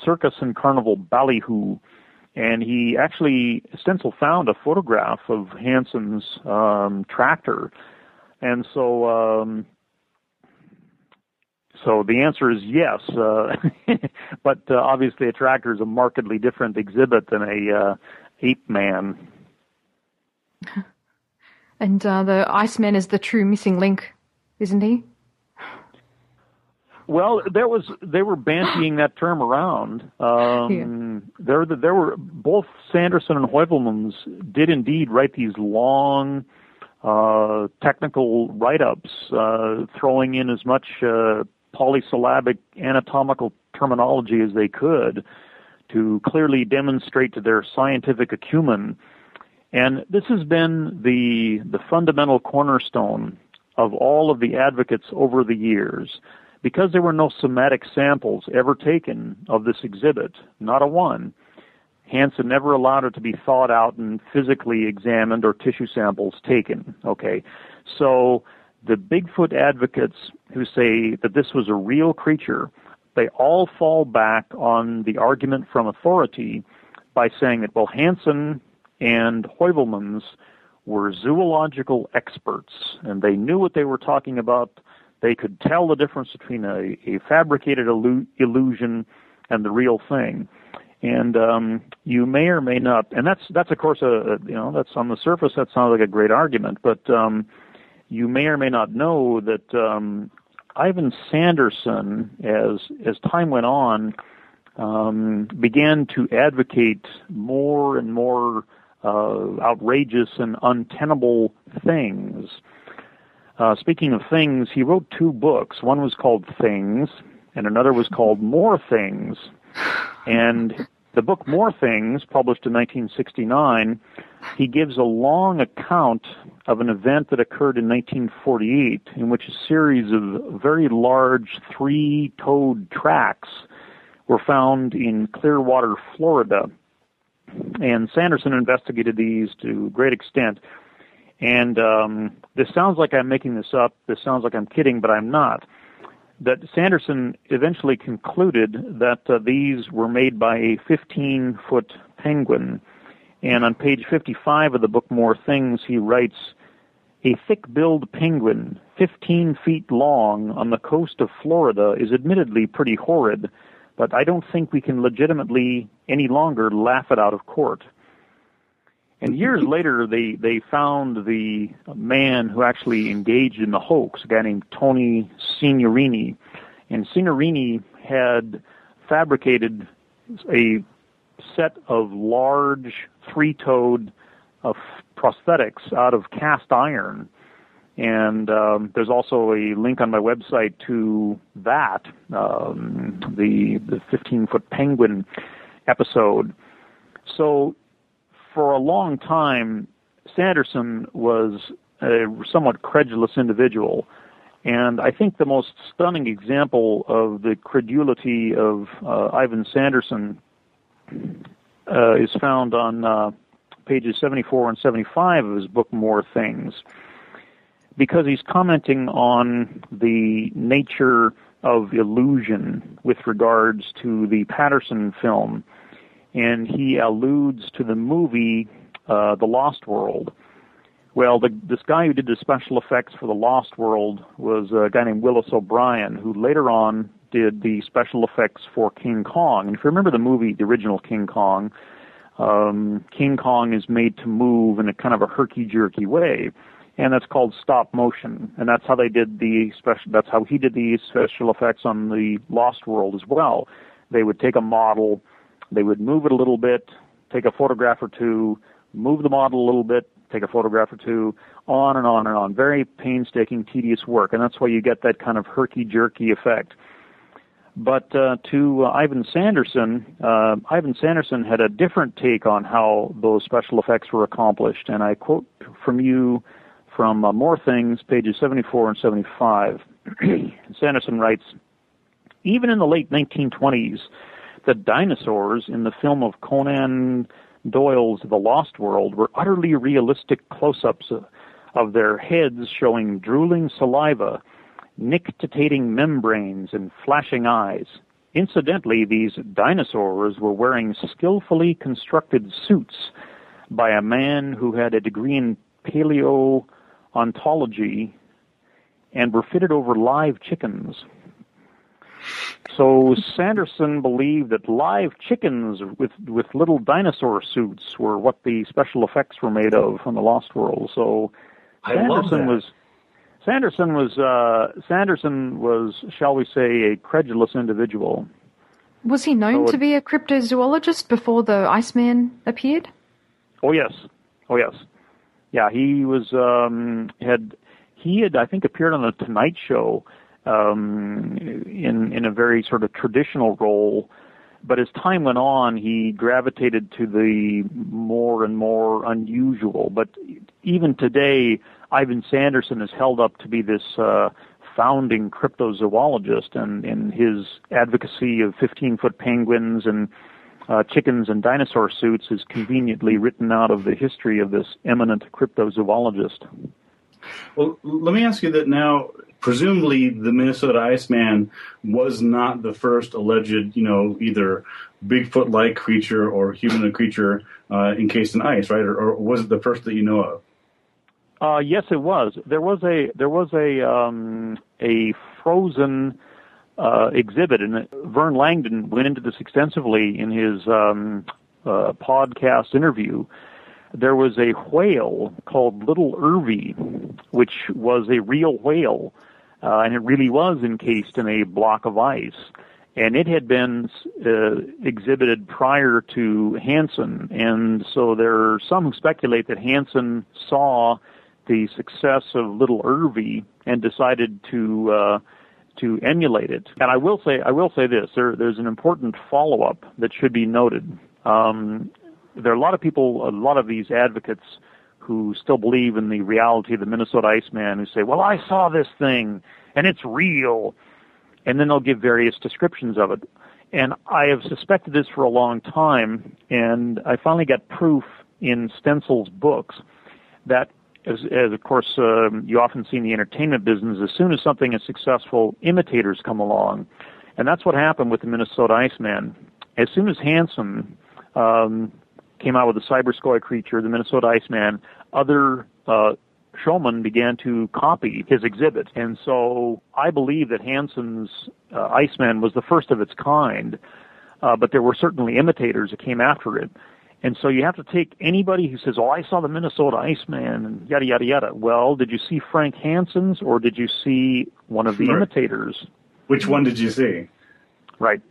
[SPEAKER 8] Circus and Carnival Ballyhoo and he actually Stencell found a photograph of Hansen's um, tractor, and so um, so the answer is yes, uh, but uh, obviously a tractor is a markedly different exhibit than a uh, ape man.
[SPEAKER 6] And uh, the Iceman is the true missing link, isn't he?
[SPEAKER 8] Well, there was they were bantying that term around. Um, yeah. There, there were both Sanderson and Heuvelmans did indeed write these long uh, technical write-ups, uh, throwing in as much uh, polysyllabic anatomical terminology as they could to clearly demonstrate to their scientific acumen. And this has been the the fundamental cornerstone of all of the advocates over the years because there were no somatic samples ever taken of this exhibit, not a one, Hansen never allowed it to be thought out and physically examined or tissue samples taken. Okay, so the Bigfoot advocates who say that this was a real creature, they all fall back on the argument from authority by saying that, well, Hansen and Heuvelmans were zoological experts and they knew what they were talking about they could tell the difference between a, a fabricated illu- illusion and the real thing. And um, you may or may not, and that's that's of course a, a you know that's on the surface that sounds like a great argument, but um, you may or may not know that um, Ivan Sanderson, as as time went on, um, began to advocate more and more uh, outrageous and untenable things. Uh, speaking of things, he wrote two books. One was called Things, and another was called More Things. And the book More Things, published in 1969, he gives a long account of an event that occurred in 1948 in which a series of very large three-toed tracks were found in Clearwater, Florida. And Sanderson investigated these to great extent. And um, this sounds like I'm making this up. This sounds like I'm kidding, but I'm not that Sanderson eventually concluded that uh, these were made by a 15 foot penguin. And on page 55 of the book More Things, he writes, a thick billed penguin, 15 feet long, on the coast of Florida is admittedly pretty horrid, but I don't think we can legitimately any longer laugh it out of court. And years later, they, they found the man who actually engaged in the hoax, a guy named Tony Signorini. And Signorini had fabricated a set of large three-toed uh, prosthetics out of cast iron. And um, there's also a link on my website to that, um, the the 15 foot penguin episode. So for a long time, Sanderson was a somewhat credulous individual. And I think the most stunning example of the credulity of uh, Ivan Sanderson uh, is found on uh, pages 74 and 75 of his book, More Things, because he's commenting on the nature of illusion with regards to the Patterson film and he alludes to the movie uh, The Lost World. Well, the, this guy who did the special effects for The Lost World was a guy named Willis O'Brien, who later on did the special effects for King Kong. And if you remember the movie, the original King Kong, um, King Kong is made to move in a kind of a herky-jerky way, and that's called stop motion. And that's how they did the special. That's how he did the special effects on the Lost World as well. They would take a model they would move it a little bit, take a photograph or two, move the model a little bit, take a photograph or two, on and on and on. Very painstaking, tedious work, and that's why you get that kind of herky-jerky effect. But uh, to uh, Ivan Sanderson, uh, Ivan Sanderson had a different take on how those special effects were accomplished, and I quote from you from uh, More Things, pages 74 and 75. Sanderson writes, even in the late 1920s, the dinosaurs in the film of Conan Doyle's The Lost World were utterly realistic close-ups of their heads showing drooling saliva, nictitating membranes, and flashing eyes. Incidentally, these dinosaurs were wearing skillfully constructed suits by a man who had a degree in paleontology and were fitted over live chickens. So Sanderson believed that live chickens with with little dinosaur suits were what the special effects were made of from the Lost World. So Sanderson was Sanderson was uh, Sanderson was, shall we say, a credulous individual.
[SPEAKER 6] Was he known so to be a cryptozoologist before the Iceman appeared?
[SPEAKER 8] Oh yes, oh yes, yeah. He was um, had he had I think appeared on the Tonight Show um, in in a very sort of traditional role. But as time went on, he gravitated to the more and more unusual. But even today, Ivan Sanderson is held up to be this uh, founding cryptozoologist, and, and his advocacy of 15 foot penguins and uh, chickens and dinosaur suits is conveniently written out of the history of this eminent cryptozoologist.
[SPEAKER 7] Well, let me ask you that now presumably the Minnesota Iceman was not the first alleged, you know, either Bigfoot-like creature or human creature uh, encased in ice, right? Or, or, was it the first that you know of?
[SPEAKER 8] Uh, yes, it was. There was a there was a um, a frozen uh, exhibit, and Vern Langdon went into this extensively in his um, uh, podcast interview there was a whale called Little Irvy, which was a real whale, uh, and it really was encased in a block of ice. And it had been uh, exhibited prior to Hansen, and so there are some who speculate that Hansen saw the success of Little Irvy and decided to uh, to emulate it. And I will say I will say this: there, there's an important follow up that should be noted. Um, there are a lot of people, a lot of these advocates who still believe in the reality of the Minnesota Iceman who say, "Well, I saw this thing and it's real," and then they'll give various descriptions of it. And I have suspected this for a long time, and I finally got proof in Stencell's books that as, as of course um, you often see in the entertainment business, as soon as something is successful, imitators come along, and that's what happened with the Minnesota Iceman. As soon as Hansen um, came out with the Cyber Siberskoye creature, the Minnesota Iceman, other uh, showmen began to copy his exhibit, and so I believe that Hansen's uh, Iceman was the first of its kind. Uh, but there were certainly imitators that came after it. And so you have to take anybody who says, "Oh, I saw the Minnesota Iceman," and yada yada yada. Well, did you see Frank Hansen's, or did you see one of the imitators?
[SPEAKER 7] Which one did you see?
[SPEAKER 8] Right.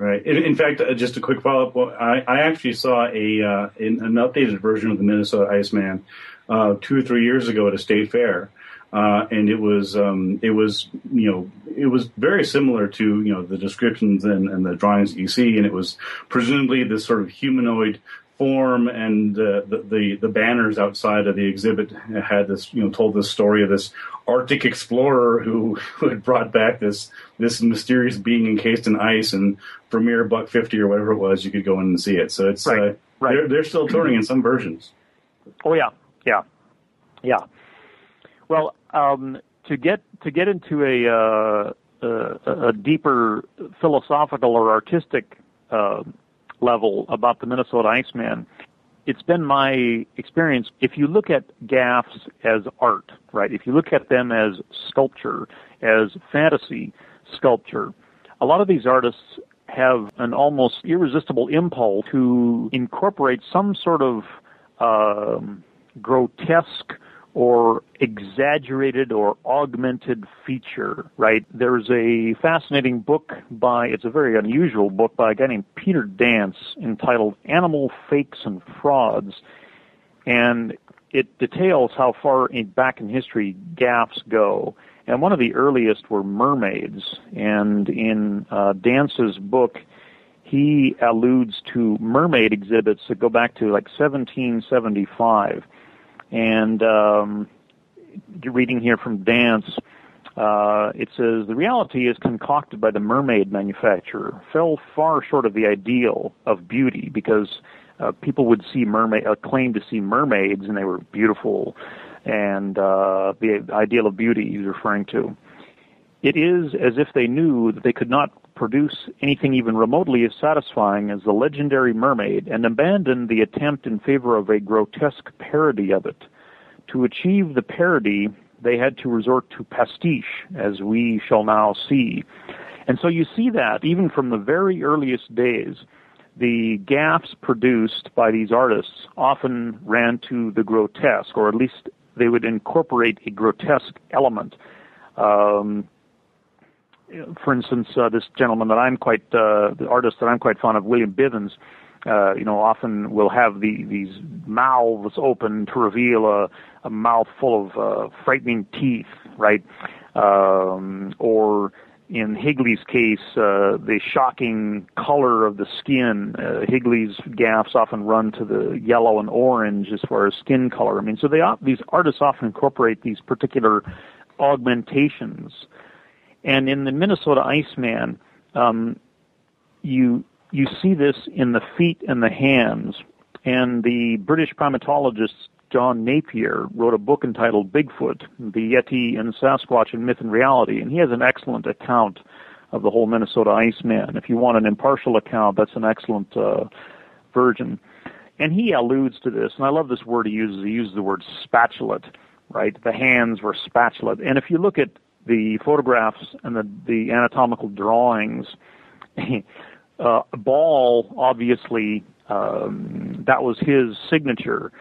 [SPEAKER 7] Right. In, in fact, uh, just a quick follow up. Well, I, I actually saw a uh, in, an updated version of the Minnesota Iceman uh, two or three years ago at a state fair, uh, and it was um, it was you know it was very similar to you know the descriptions and, and the drawings that you see, and it was presumably this sort of humanoid form, and uh, the, the the banners outside of the exhibit had this you know told this story of this Arctic explorer who, who had brought back this this mysterious being encased in ice, and for mere buck fifty or whatever it was, you could go in and see it. So it's uh, they're they're still touring in some versions.
[SPEAKER 8] Oh yeah, yeah, yeah. Well, um, to get to get into a uh, a, a deeper philosophical or artistic uh, level about the Minnesota Iceman, it's been my experience. If you look at gaffs as art, right? If you look at them as sculpture, as fantasy sculpture, a lot of these artists have an almost irresistible impulse to incorporate some sort of um, grotesque or exaggerated or augmented feature, right? There's a fascinating book by, it's a very unusual book by a guy named Peter Dance entitled Animal Fakes and Frauds. And it details how far in, back in history gaffs go. And one of the earliest were mermaids. And in uh, Dance's book, he alludes to mermaid exhibits that go back to like 1775. And um, reading here from Dance, uh, it says the reality is concocted by the mermaid manufacturer fell far short of the ideal of beauty because uh, people would see mermaid uh, claim to see mermaids and they were beautiful, and uh, the ideal of beauty he's referring to. It is as if they knew that they could not produce anything even remotely as satisfying as the legendary mermaid and abandoned the attempt in favor of a grotesque parody of it. To achieve the parody, they had to resort to pastiche, as we shall now see. And so you see that even from the very earliest days, the gaffs produced by these artists often ran to the grotesque, or at least they would incorporate a grotesque element. Um, for instance, uh, this gentleman that I'm quite, uh, the artist that I'm quite fond of, William Bivens, uh, you know, often will have the, these mouths open to reveal a, a mouth full of uh, frightening teeth, right? Um, or in Higley's case, uh, the shocking color of the skin. Uh, Higley's gaffs often run to the yellow and orange as far as skin color. I mean, so they these artists often incorporate these particular augmentations. And in the Minnesota Iceman, um, you you see this in the feet and the hands. And the British primatologist John Napier wrote a book entitled Bigfoot: The Yeti and Sasquatch in Myth and Reality, and he has an excellent account of the whole Minnesota Iceman. If you want an impartial account, that's an excellent uh, version. And he alludes to this, and I love this word he uses. He uses the word spatulate, right? The hands were spatulate. And if you look at the photographs and the, the anatomical drawings, uh, ball obviously um, that was his signature.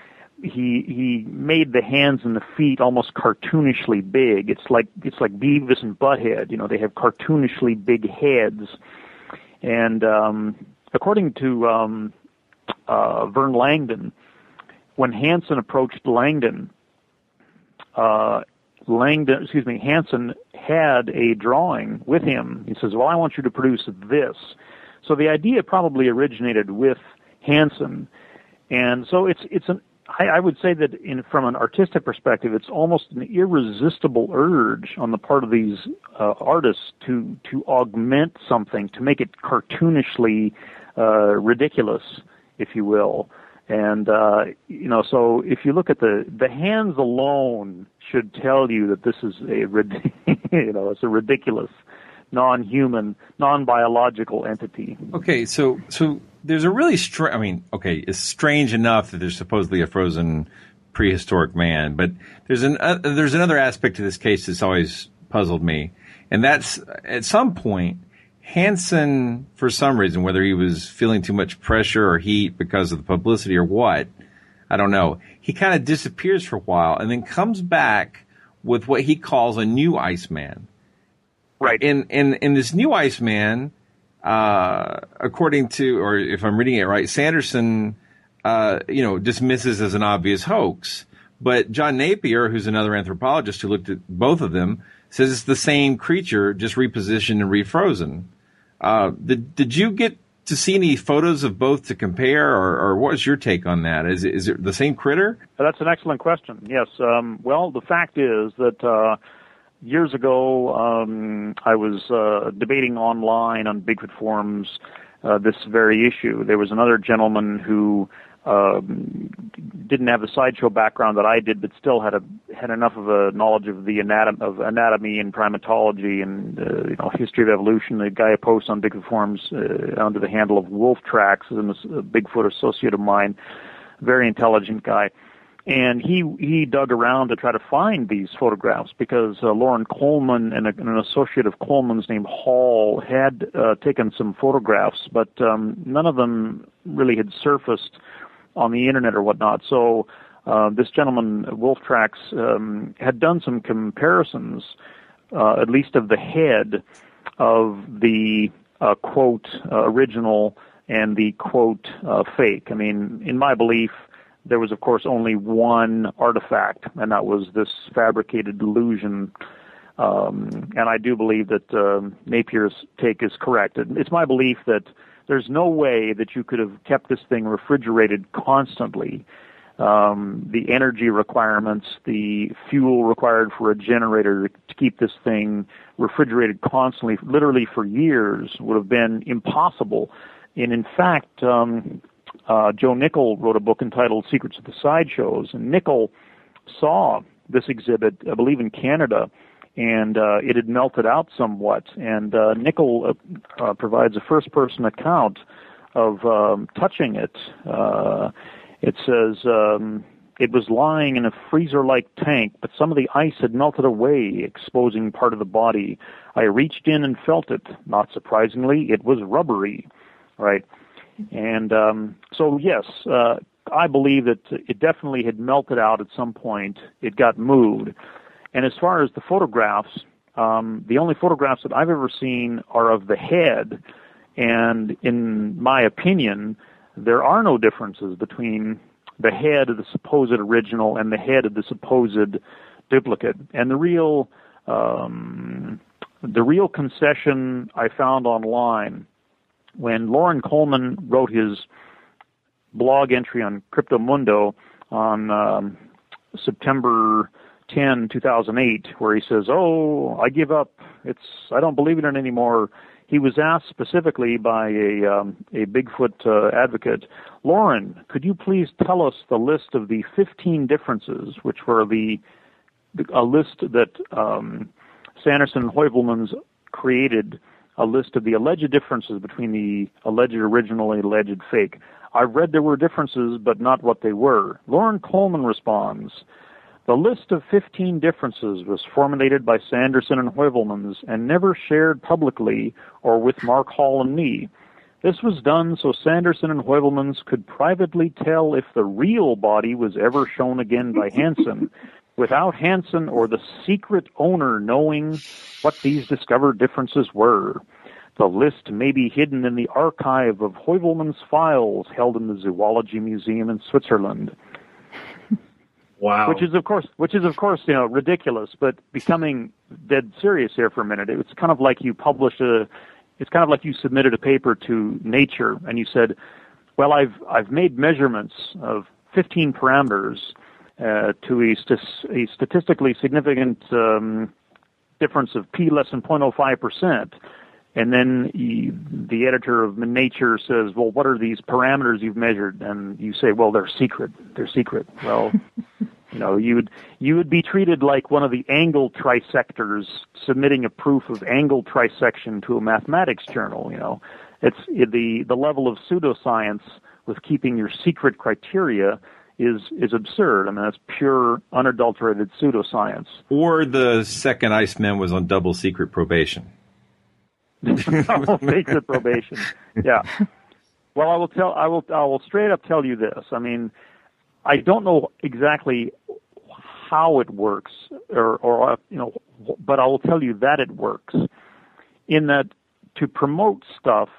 [SPEAKER 8] He he made the hands and the feet almost cartoonishly big. It's like it's like Beavis and Butthead. You know, they have cartoonishly big heads. And um, according to um, uh, Vern Langdon, when Hansen approached Langdon, uh, Langdon, excuse me, Hansen had a drawing with him. He says, "Well, I want you to produce this." So the idea probably originated with Hansen, and so it's it's an I, I would say that in from an artistic perspective, it's almost an irresistible urge on the part of these uh, artists to to augment something, to make it cartoonishly uh, ridiculous, if you will. And uh, you know, so if you look at the the hands alone should tell you that this is a you know it's a ridiculous, non-human, non-biological entity.
[SPEAKER 2] Okay, so so there's a really strange. I mean, okay, it's strange enough that there's supposedly a frozen prehistoric man, but there's an uh, there's another aspect to this case that's always puzzled me, and that's at some point Hansen, for some reason, whether he was feeling too much pressure or heat because of the publicity or what, I don't know. He kind of disappears for a while and then comes back with what he calls a new Iceman.
[SPEAKER 8] Right.
[SPEAKER 2] In in in this new Iceman, uh, according to, or if I'm reading it right, Sanderson, uh, you know, dismisses as an obvious hoax. But John Napier, who's another anthropologist who looked at both of them, says it's the same creature, just repositioned and refrozen. Uh, did, did you get to see any photos of both to compare, or, or what's your take on that? Is it, is it the same critter?
[SPEAKER 8] That's an excellent question. Yes. Um, well, the fact is that uh, years ago um, I was uh, debating online on Bigfoot forums uh, this very issue. There was another gentleman who um, didn't have the sideshow background that I did, but still had a had enough of a knowledge of the anatomy of anatomy and primatology and uh, you know history of evolution. The guy posts on Bigfoot forums uh, under the handle of Wolf Tracks is a Bigfoot associate of mine, very intelligent guy. And he he dug around to try to find these photographs because uh, Loren Coleman and, a, and an associate of Coleman's named Hall had uh, taken some photographs, but um, none of them really had surfaced on the internet or whatnot. So uh, this gentleman, Wolf Tracks, um, had done some comparisons, uh, at least of the head of the uh, quote uh, original and the quote uh, fake. I mean, in my belief, there was of course only one artifact, and that was this fabricated illusion. Um, and I do believe that uh, Napier's take is correct. It's my belief that there's no way that you could have kept this thing refrigerated constantly. Um, the energy requirements, the fuel required for a generator to keep this thing refrigerated constantly, literally for years, would have been impossible. And in fact, um, uh, Joe Nickell wrote a book entitled Secrets of the Sideshows, and Nickell saw this exhibit, I believe, in Canada and uh, it had melted out somewhat. And uh, Nickell uh, uh, provides a first-person account of um, touching it. Uh, it says um, it was lying in a freezer-like tank, but some of the ice had melted away, exposing part of the body. I reached in and felt it. Not surprisingly, it was rubbery, right? And um, so, yes, uh, I believe that it definitely had melted out at some point. It got moved. And as far as the photographs, um, the only photographs that I've ever seen are of the head, and in my opinion, there are no differences between the head of the supposed original and the head of the supposed duplicate. And the real um, the real concession I found online when Loren Coleman wrote his blog entry on Cryptomundo on um, September 10, 2008, where he says, "Oh, I give up. It's I don't believe in it anymore." He was asked specifically by a um, a Bigfoot uh, advocate, Loren, could you please tell us the list of the 15 differences, which were the a list that um, Sanderson and Heuvelmans created, a list of the alleged differences between the alleged original and alleged fake. I read there were differences, but not what they were. Loren Coleman responds. The list of 15 differences was formulated by Sanderson and Heuvelmans and never shared publicly or with Mark Hall and me. This was done so Sanderson and Heuvelmans could privately tell if the real body was ever shown again by Hansen, without Hansen or the secret owner knowing what these discovered differences were. The list may be hidden in the archive of Heuvelmans files held in the Zoology Museum in Switzerland.
[SPEAKER 7] Wow.
[SPEAKER 8] Which is of course which is of course, you know, ridiculous, but becoming dead serious here for a minute. It's kind of like you publish a it's kind of like you submitted a paper to Nature and you said, "Well, I've I've made measurements of 15 parameters uh, to a, st- a statistically significant um, difference of p less than 0.05 percent." And then you, the editor of Nature says, "Well, what are these parameters you've measured?" And you say, "Well, they're secret. They're secret." Well, you know, you would you would be treated like one of the angle trisectors submitting a proof of angle trisection to a mathematics journal. You know, it's it, the the level of pseudoscience with keeping your secret criteria is is absurd. I mean, that's pure unadulterated pseudoscience.
[SPEAKER 2] Or the second Iceman was on double secret probation.
[SPEAKER 8] secret probation. Yeah. Well, I will tell. I will. I will straight up tell you this. I mean, I don't know exactly how it works, or, or you know, but I will tell you that it works. In that, to promote stuff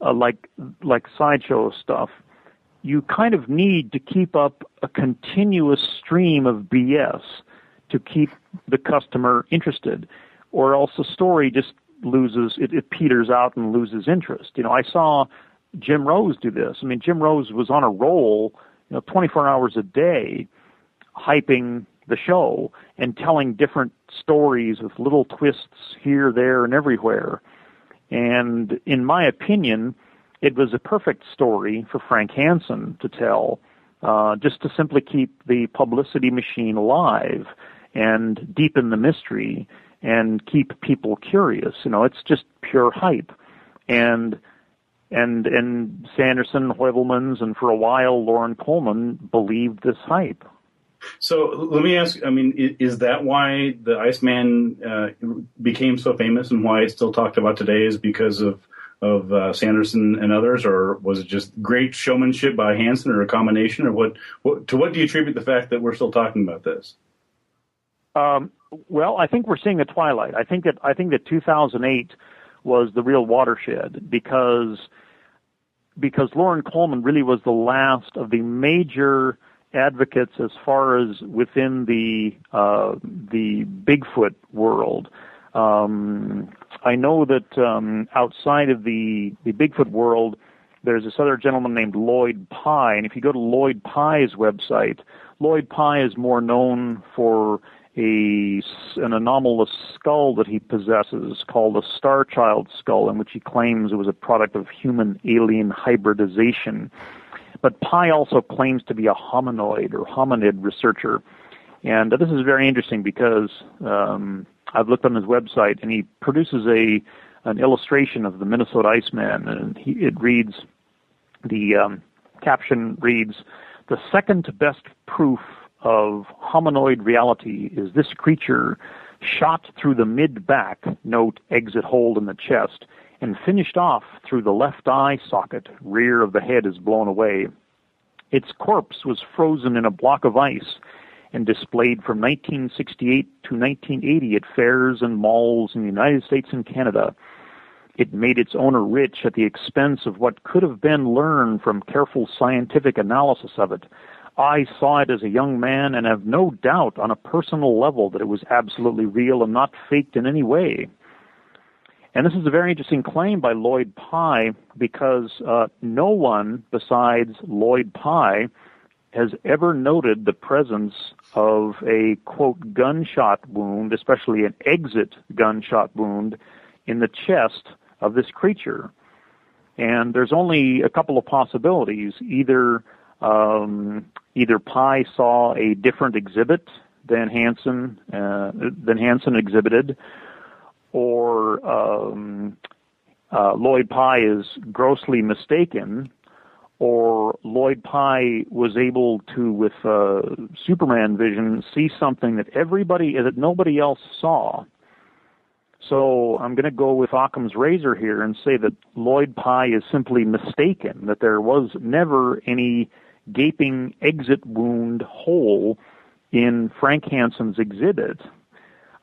[SPEAKER 8] uh, like like sideshow stuff, you kind of need to keep up a continuous stream of BS to keep the customer interested, or else the story just loses it, it peters out and loses interest. You know, I saw Jim Rose do this. I mean, Jim Rose was on a roll, you know, 24 hours a day, hyping the show and telling different stories with little twists here, there, and everywhere. And in my opinion, it was a perfect story for Frank Hansen to tell, uh, just to simply keep the publicity machine alive and deepen the mystery and keep people curious. You know, it's just pure hype. And and and Sanderson, Heuvelmans, and for a while Loren Coleman believed this hype.
[SPEAKER 7] So let me ask. I mean, is that why the Iceman uh, became so famous, and why it's still talked about today? Is because of of uh, Sanderson and others, or was it just great showmanship by Hansen, or a combination, or what, what? To what do you attribute the fact that we're still talking about this?
[SPEAKER 8] Um, well, I think we're seeing the twilight. I think that I think that 2008 was the real watershed because because Loren Coleman really was the last of the major advocates as far as within the uh, the Bigfoot world. Um, I know that um, outside of the the Bigfoot world, there's this other gentleman named Lloyd Pye, and if you go to Lloyd Pye's website, Lloyd Pye is more known for a an anomalous skull that he possesses called a star child skull in which he claims it was a product of human alien hybridization. But Pye also claims to be a hominoid or hominid researcher. And this is very interesting because um, I've looked on his website and he produces a an illustration of the Minnesota Iceman and he, it reads the um, caption reads the second best proof of hominoid reality is this creature shot through the mid back, note exit hole in the chest, and finished off through the left eye socket, rear of the head is blown away. Its corpse was frozen in a block of ice and displayed from 1968 to 1980 at fairs and malls in the United States and Canada. It made its owner rich at the expense of what could have been learned from careful scientific analysis of it. I saw it as a young man and have no doubt on a personal level that it was absolutely real and not faked in any way. And this is a very interesting claim by Lloyd Pye because uh, no one besides Lloyd Pye has ever noted the presence of a quote gunshot wound, especially an exit gunshot wound, in the chest of this creature. And there's only a couple of possibilities. Either um, either Pye saw a different exhibit than Hansen uh, than Hansen exhibited, or um, uh, Lloyd Pye is grossly mistaken, or Lloyd Pye was able to, with uh, Superman vision, see something that everybody that nobody else saw. So I'm going to go with Occam's razor here and say that Lloyd Pye is simply mistaken, that there was never any gaping exit wound hole in Frank Hansen's exhibit.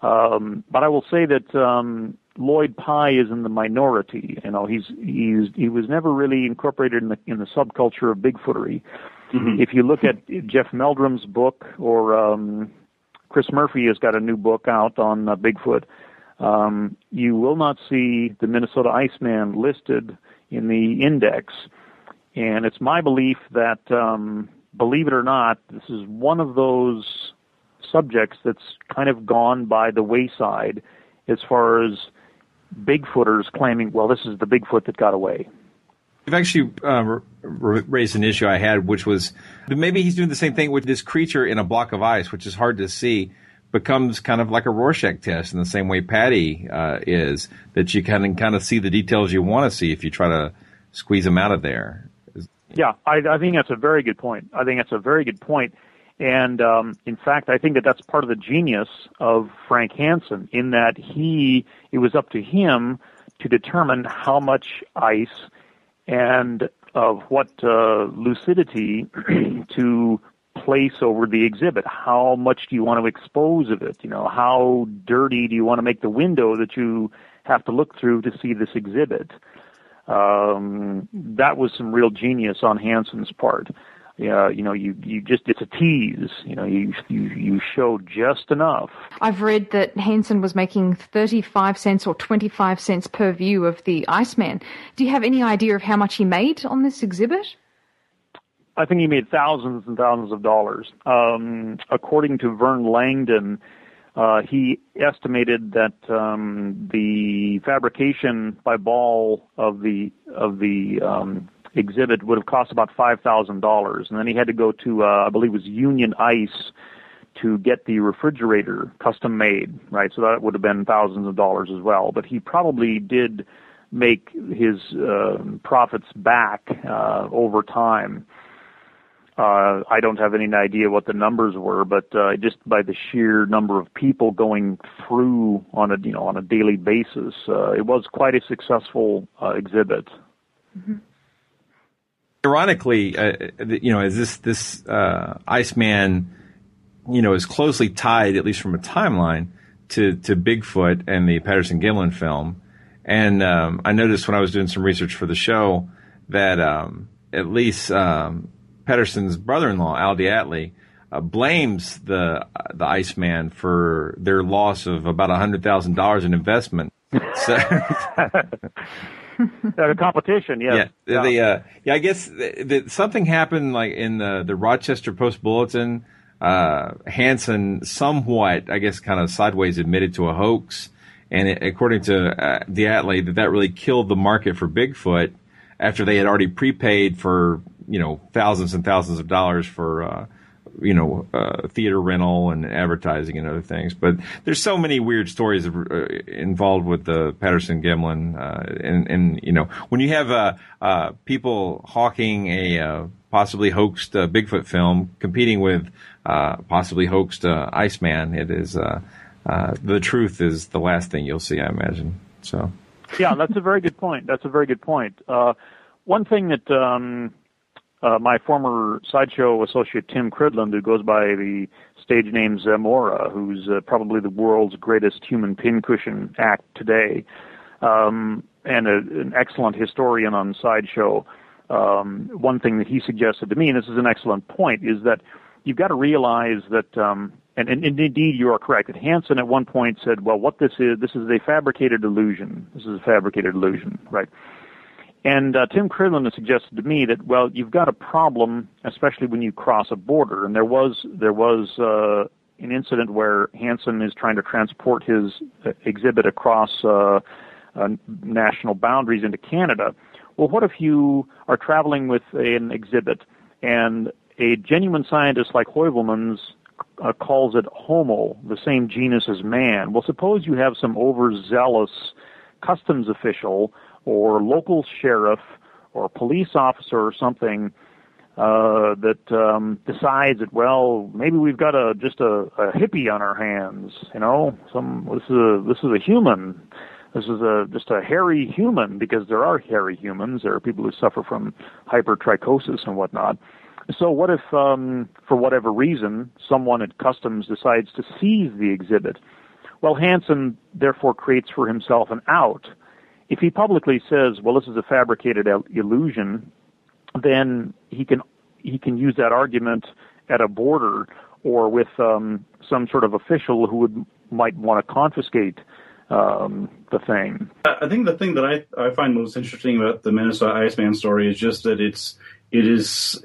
[SPEAKER 8] Um, but I will say that um, Lloyd Pye is in the minority. You know, he's he's he was never really incorporated in the in the subculture of Bigfootery. Mm-hmm. If you look at Jeff Meldrum's book, or um, Chris Murphy has got a new book out on uh, Bigfoot, um, you will not see the Minnesota Iceman listed in the index. And it's my belief that, um, believe it or not, this is one of those subjects that's kind of gone by the wayside as far as Bigfooters claiming, well, this is the Bigfoot that got away.
[SPEAKER 2] You've actually uh, raised an issue I had, which was maybe he's doing the same thing with this creature in a block of ice, which is hard to see, becomes kind of like a Rorschach test in the same way Patty uh, is, that you can kind of see the details you want to see if you try to squeeze them out of there.
[SPEAKER 8] Yeah, I, I think that's a very good point. I think that's a very good point. And um, in fact, I think that that's part of the genius of Frank Hansen in that he, it was up to him to determine how much ice and of what uh, lucidity to place over the exhibit. How much do you want to expose of it? You know, how dirty do you want to make the window that you have to look through to see this exhibit? Um, that was some real genius on Hansen's part uh, you know, you, you just, it's a tease. You know, you, you, you show just enough.
[SPEAKER 6] I've read that Hansen was making 35 cents or 25 cents per view of the Iceman. Do you have any idea of how much he made on this exhibit?
[SPEAKER 8] I think he made thousands and thousands of dollars. Um, according to Vern Langdon, uh, he estimated that um, the fabrication by Ball of the of the um, exhibit would have cost about five thousand dollars, and then he had to go to uh, I believe it was Union Ice to get the refrigerator custom made, right? So that would have been thousands of dollars as well. But he probably did make his uh, profits back uh, over time. Uh, I don't have any idea what the numbers were, but uh, just by the sheer number of people going through on a you know on a daily basis, uh, it was quite a successful uh, exhibit.
[SPEAKER 2] Mm-hmm ironically, uh, you know, as this this uh, Iceman, you know, is closely tied, at least from a timeline, to to Bigfoot and the Patterson Gimlin film. And um, I noticed when I was doing some research for the show that um, at least um, Patterson's brother-in-law, Al DeAtley, uh, blames the the Iceman for their loss of about hundred thousand dollars in investment. So,
[SPEAKER 8] a competition.
[SPEAKER 2] Yeah, yeah. The, uh, yeah, I guess the, the, something happened like in the the Rochester Post Bulletin. Uh, Hansen somewhat, I guess, kind of sideways admitted to a hoax, and it, according to uh, DeAtley, that that really killed the market for Bigfoot after they had already prepaid for you know thousands and thousands of dollars for uh, you know, uh, theater rental and advertising and other things. But there's so many weird stories uh, involved with the Patterson Gimlin, uh, and, and, you know, when you have, uh, uh people hawking a, possibly hoaxed, Bigfoot film competing with, possibly hoaxed, Iceman, it is, the truth is the last thing you'll see, I imagine. So.
[SPEAKER 8] Yeah, that's a very good point. That's a very good point. one thing that, um, uh, my former sideshow associate Tim Cridland, who goes by the stage name Zamora, who's uh, probably the world's greatest human pincushion act today, um, and a, an excellent historian on sideshow. Um, one thing that he suggested to me, and this is an excellent point, is that you've got to realize that, um, and, and, and indeed you are correct, that Hansen at one point said, well, what this is, this is a fabricated illusion. This is a fabricated illusion, right? And uh, Tim Cridland has suggested to me that well, you've got a problem, especially when you cross a border. And there was there was uh, an incident where Hansen is trying to transport his uh, exhibit across uh, uh, national boundaries into Canada. Well, what if you are traveling with an exhibit and a genuine scientist like Heuvelmans uh, calls it Homo, the same genus as man? Well, suppose you have some overzealous customs official or local sheriff or police officer or something uh, that um, decides that well maybe we've got a just a, a hippie on our hands you know? Some this is a this is a human. This is a just a hairy human because there are hairy humans. There are people who suffer from hypertrichosis and whatnot. So what if um, for whatever reason someone at customs decides to seize the exhibit? Well Hansen therefore creates for himself an out if he publicly says well this is a fabricated illusion then he can he can use that argument at a border or with um, some sort of official who would might want to confiscate um, the thing.
[SPEAKER 7] I think the thing that I, I find most interesting about the Minnesota Iceman story is just that it's it is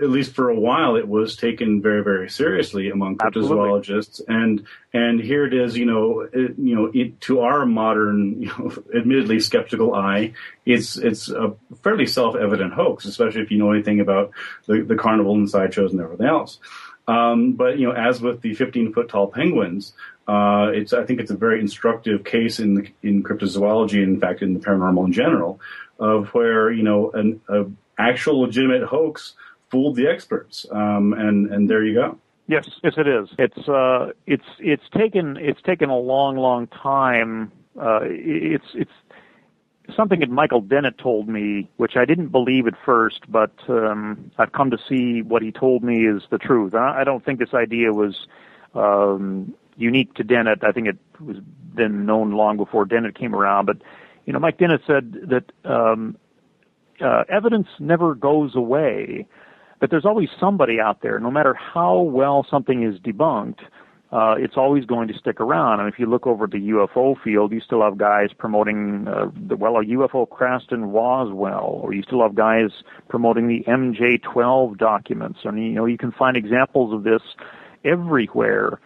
[SPEAKER 7] at least for a while it was taken very very seriously among cryptozoologists. And and here it is you know it, you know it, to our modern you know admittedly skeptical eye it's it's a fairly self-evident hoax especially if you know anything about the, the carnival and sideshows and everything else. Um, but you know as with the 15 foot tall penguins uh, it's I think it's a very instructive case in in cryptozoology and in fact in the paranormal in general of where you know an, a actual legitimate hoax fooled the experts. Um, and and there you go.
[SPEAKER 8] Yes, yes, it is. It's uh, it's it's taken it's taken a long, long time. Uh, it's it's something that Michael Dennett told me, which I didn't believe at first, but um, I've come to see what he told me is the truth. I, I don't think this idea was um, unique to Dennett. I think it was been known long before Dennett came around. But you know, Mike Dennett said that um, uh, evidence never goes away, but there's always somebody out there, no matter how well something is debunked. Uh, it's always going to stick around. And if you look over the UFO field, you still have guys promoting, uh, the, well, a UFO crashed in Roswell, or you still have guys promoting the MJ12 documents. And, you know, you can find examples of this everywhere.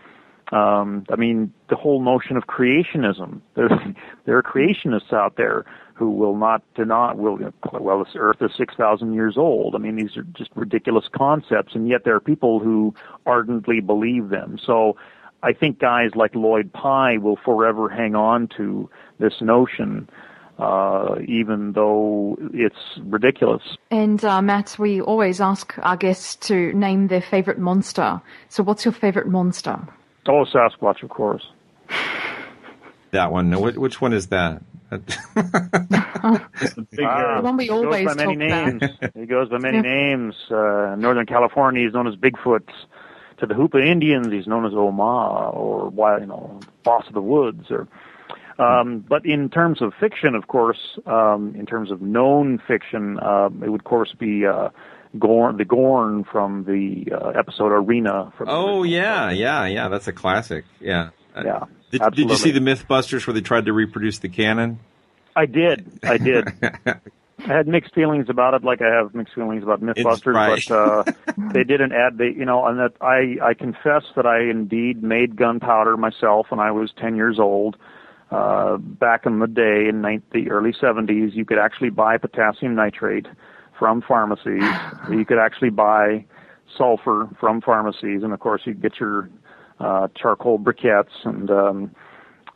[SPEAKER 8] Um, I mean, the whole notion of creationism. There are creationists out there who will not deny, will, well, this earth is 6,000 years old. I mean, these are just ridiculous concepts, and yet there are people who ardently believe them. So I think guys like Lloyd Pye will forever hang on to this notion. Uh, even though it's ridiculous.
[SPEAKER 6] And uh, Matt, we always ask our guests to name their favorite monster. So, what's your favorite monster?
[SPEAKER 8] Oh, Sasquatch, of course.
[SPEAKER 2] That one. Which one is that?
[SPEAKER 8] Ah,
[SPEAKER 6] one we always
[SPEAKER 8] goes by many names.
[SPEAKER 6] About.
[SPEAKER 8] he goes by many names. Uh, Northern California, he's known as Bigfoot. To the Hoopa Indians, he's known as Oma or why you know Boss of the Woods. Or, um, but in terms of fiction, of course, um, in terms of known fiction, uh, it would of course be. Uh, Gorn, the Gorn from the uh, episode Arena. From
[SPEAKER 2] oh yeah, yeah, yeah. That's a classic. Yeah.
[SPEAKER 8] Yeah.
[SPEAKER 2] Did, did, you see the MythBusters where they tried to reproduce the cannon?
[SPEAKER 8] I did. I did. I had mixed feelings about it, like I have mixed feelings about MythBusters.
[SPEAKER 2] Right.
[SPEAKER 8] But uh, they didn't add the, you know, and that I I confess that I indeed made gunpowder myself when I was ten years old. Uh, back in the day, in the early '70s, you could actually buy potassium nitrate from pharmacies. you could actually buy sulfur from pharmacies, and of course, you get your uh, charcoal briquettes and um,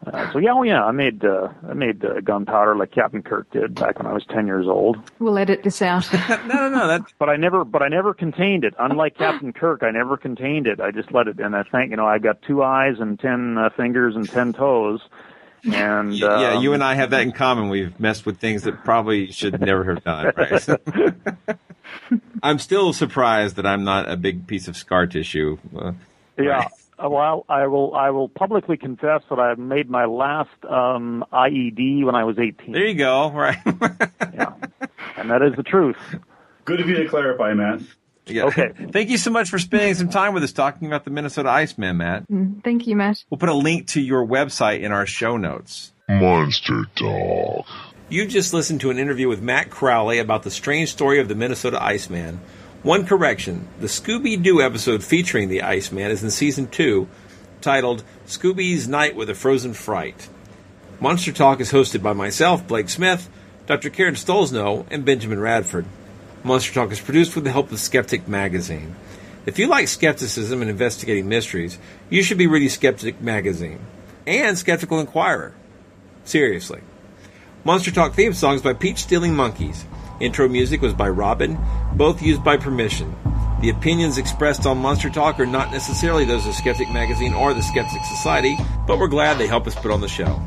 [SPEAKER 8] uh, so yeah, oh yeah, I made uh, I made uh, gunpowder like Captain Kirk did back when I was ten years old.
[SPEAKER 6] We'll edit this out.
[SPEAKER 2] no, no, no. That's...
[SPEAKER 8] But I never, but I never contained it. Unlike Captain Kirk, I never contained it. I just let it. And I think you know I got two eyes and ten uh, fingers and ten toes. And um,
[SPEAKER 2] yeah, you and I have that in common. We've messed with things that probably should never have done. Right? I'm still surprised that I'm not a big piece of scar tissue. Uh,
[SPEAKER 8] yeah. Right. Uh, well, I will. I will publicly confess that I made my last um, IED when I was 18.
[SPEAKER 2] There you go. Right.
[SPEAKER 8] yeah, and that is the truth.
[SPEAKER 7] Good of you to clarify, Matt.
[SPEAKER 2] Yeah.
[SPEAKER 8] Okay.
[SPEAKER 2] Thank you so much for spending some time with us talking about the Minnesota Iceman, Matt.
[SPEAKER 6] Mm, thank you, Matt.
[SPEAKER 2] We'll put a link to your website in our show notes.
[SPEAKER 5] Monster Talk.
[SPEAKER 2] You just listened to an interview with Matt Crowley about the strange story of the Minnesota Iceman. One correction the Scooby Doo episode featuring the Iceman is in season 2, titled Scooby's Night with a Frozen Fright. Monster Talk is hosted by myself, Blake Smith, Dr. Karen Stollznow, and Benjamin Radford. Monster Talk is produced with the help of Skeptic Magazine. If you like skepticism and investigating mysteries, you should be reading Skeptic Magazine and Skeptical Inquirer. Seriously. Monster Talk theme songs by Peach Stealing Monkeys. Intro music was by Robin, both used by permission. The opinions expressed on Monster Talk are not necessarily those of Skeptic Magazine or the Skeptic Society, but we're glad they help us put on the show.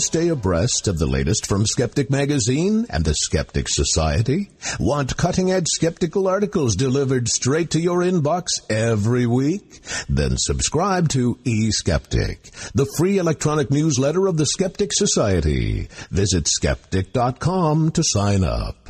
[SPEAKER 9] Stay abreast of the latest from Skeptic Magazine and the Skeptic Society? Want cutting edge skeptical articles delivered straight to your inbox every week? Then subscribe to eSkeptic, the free electronic newsletter of the Skeptic Society. Visit skeptic.com to sign up.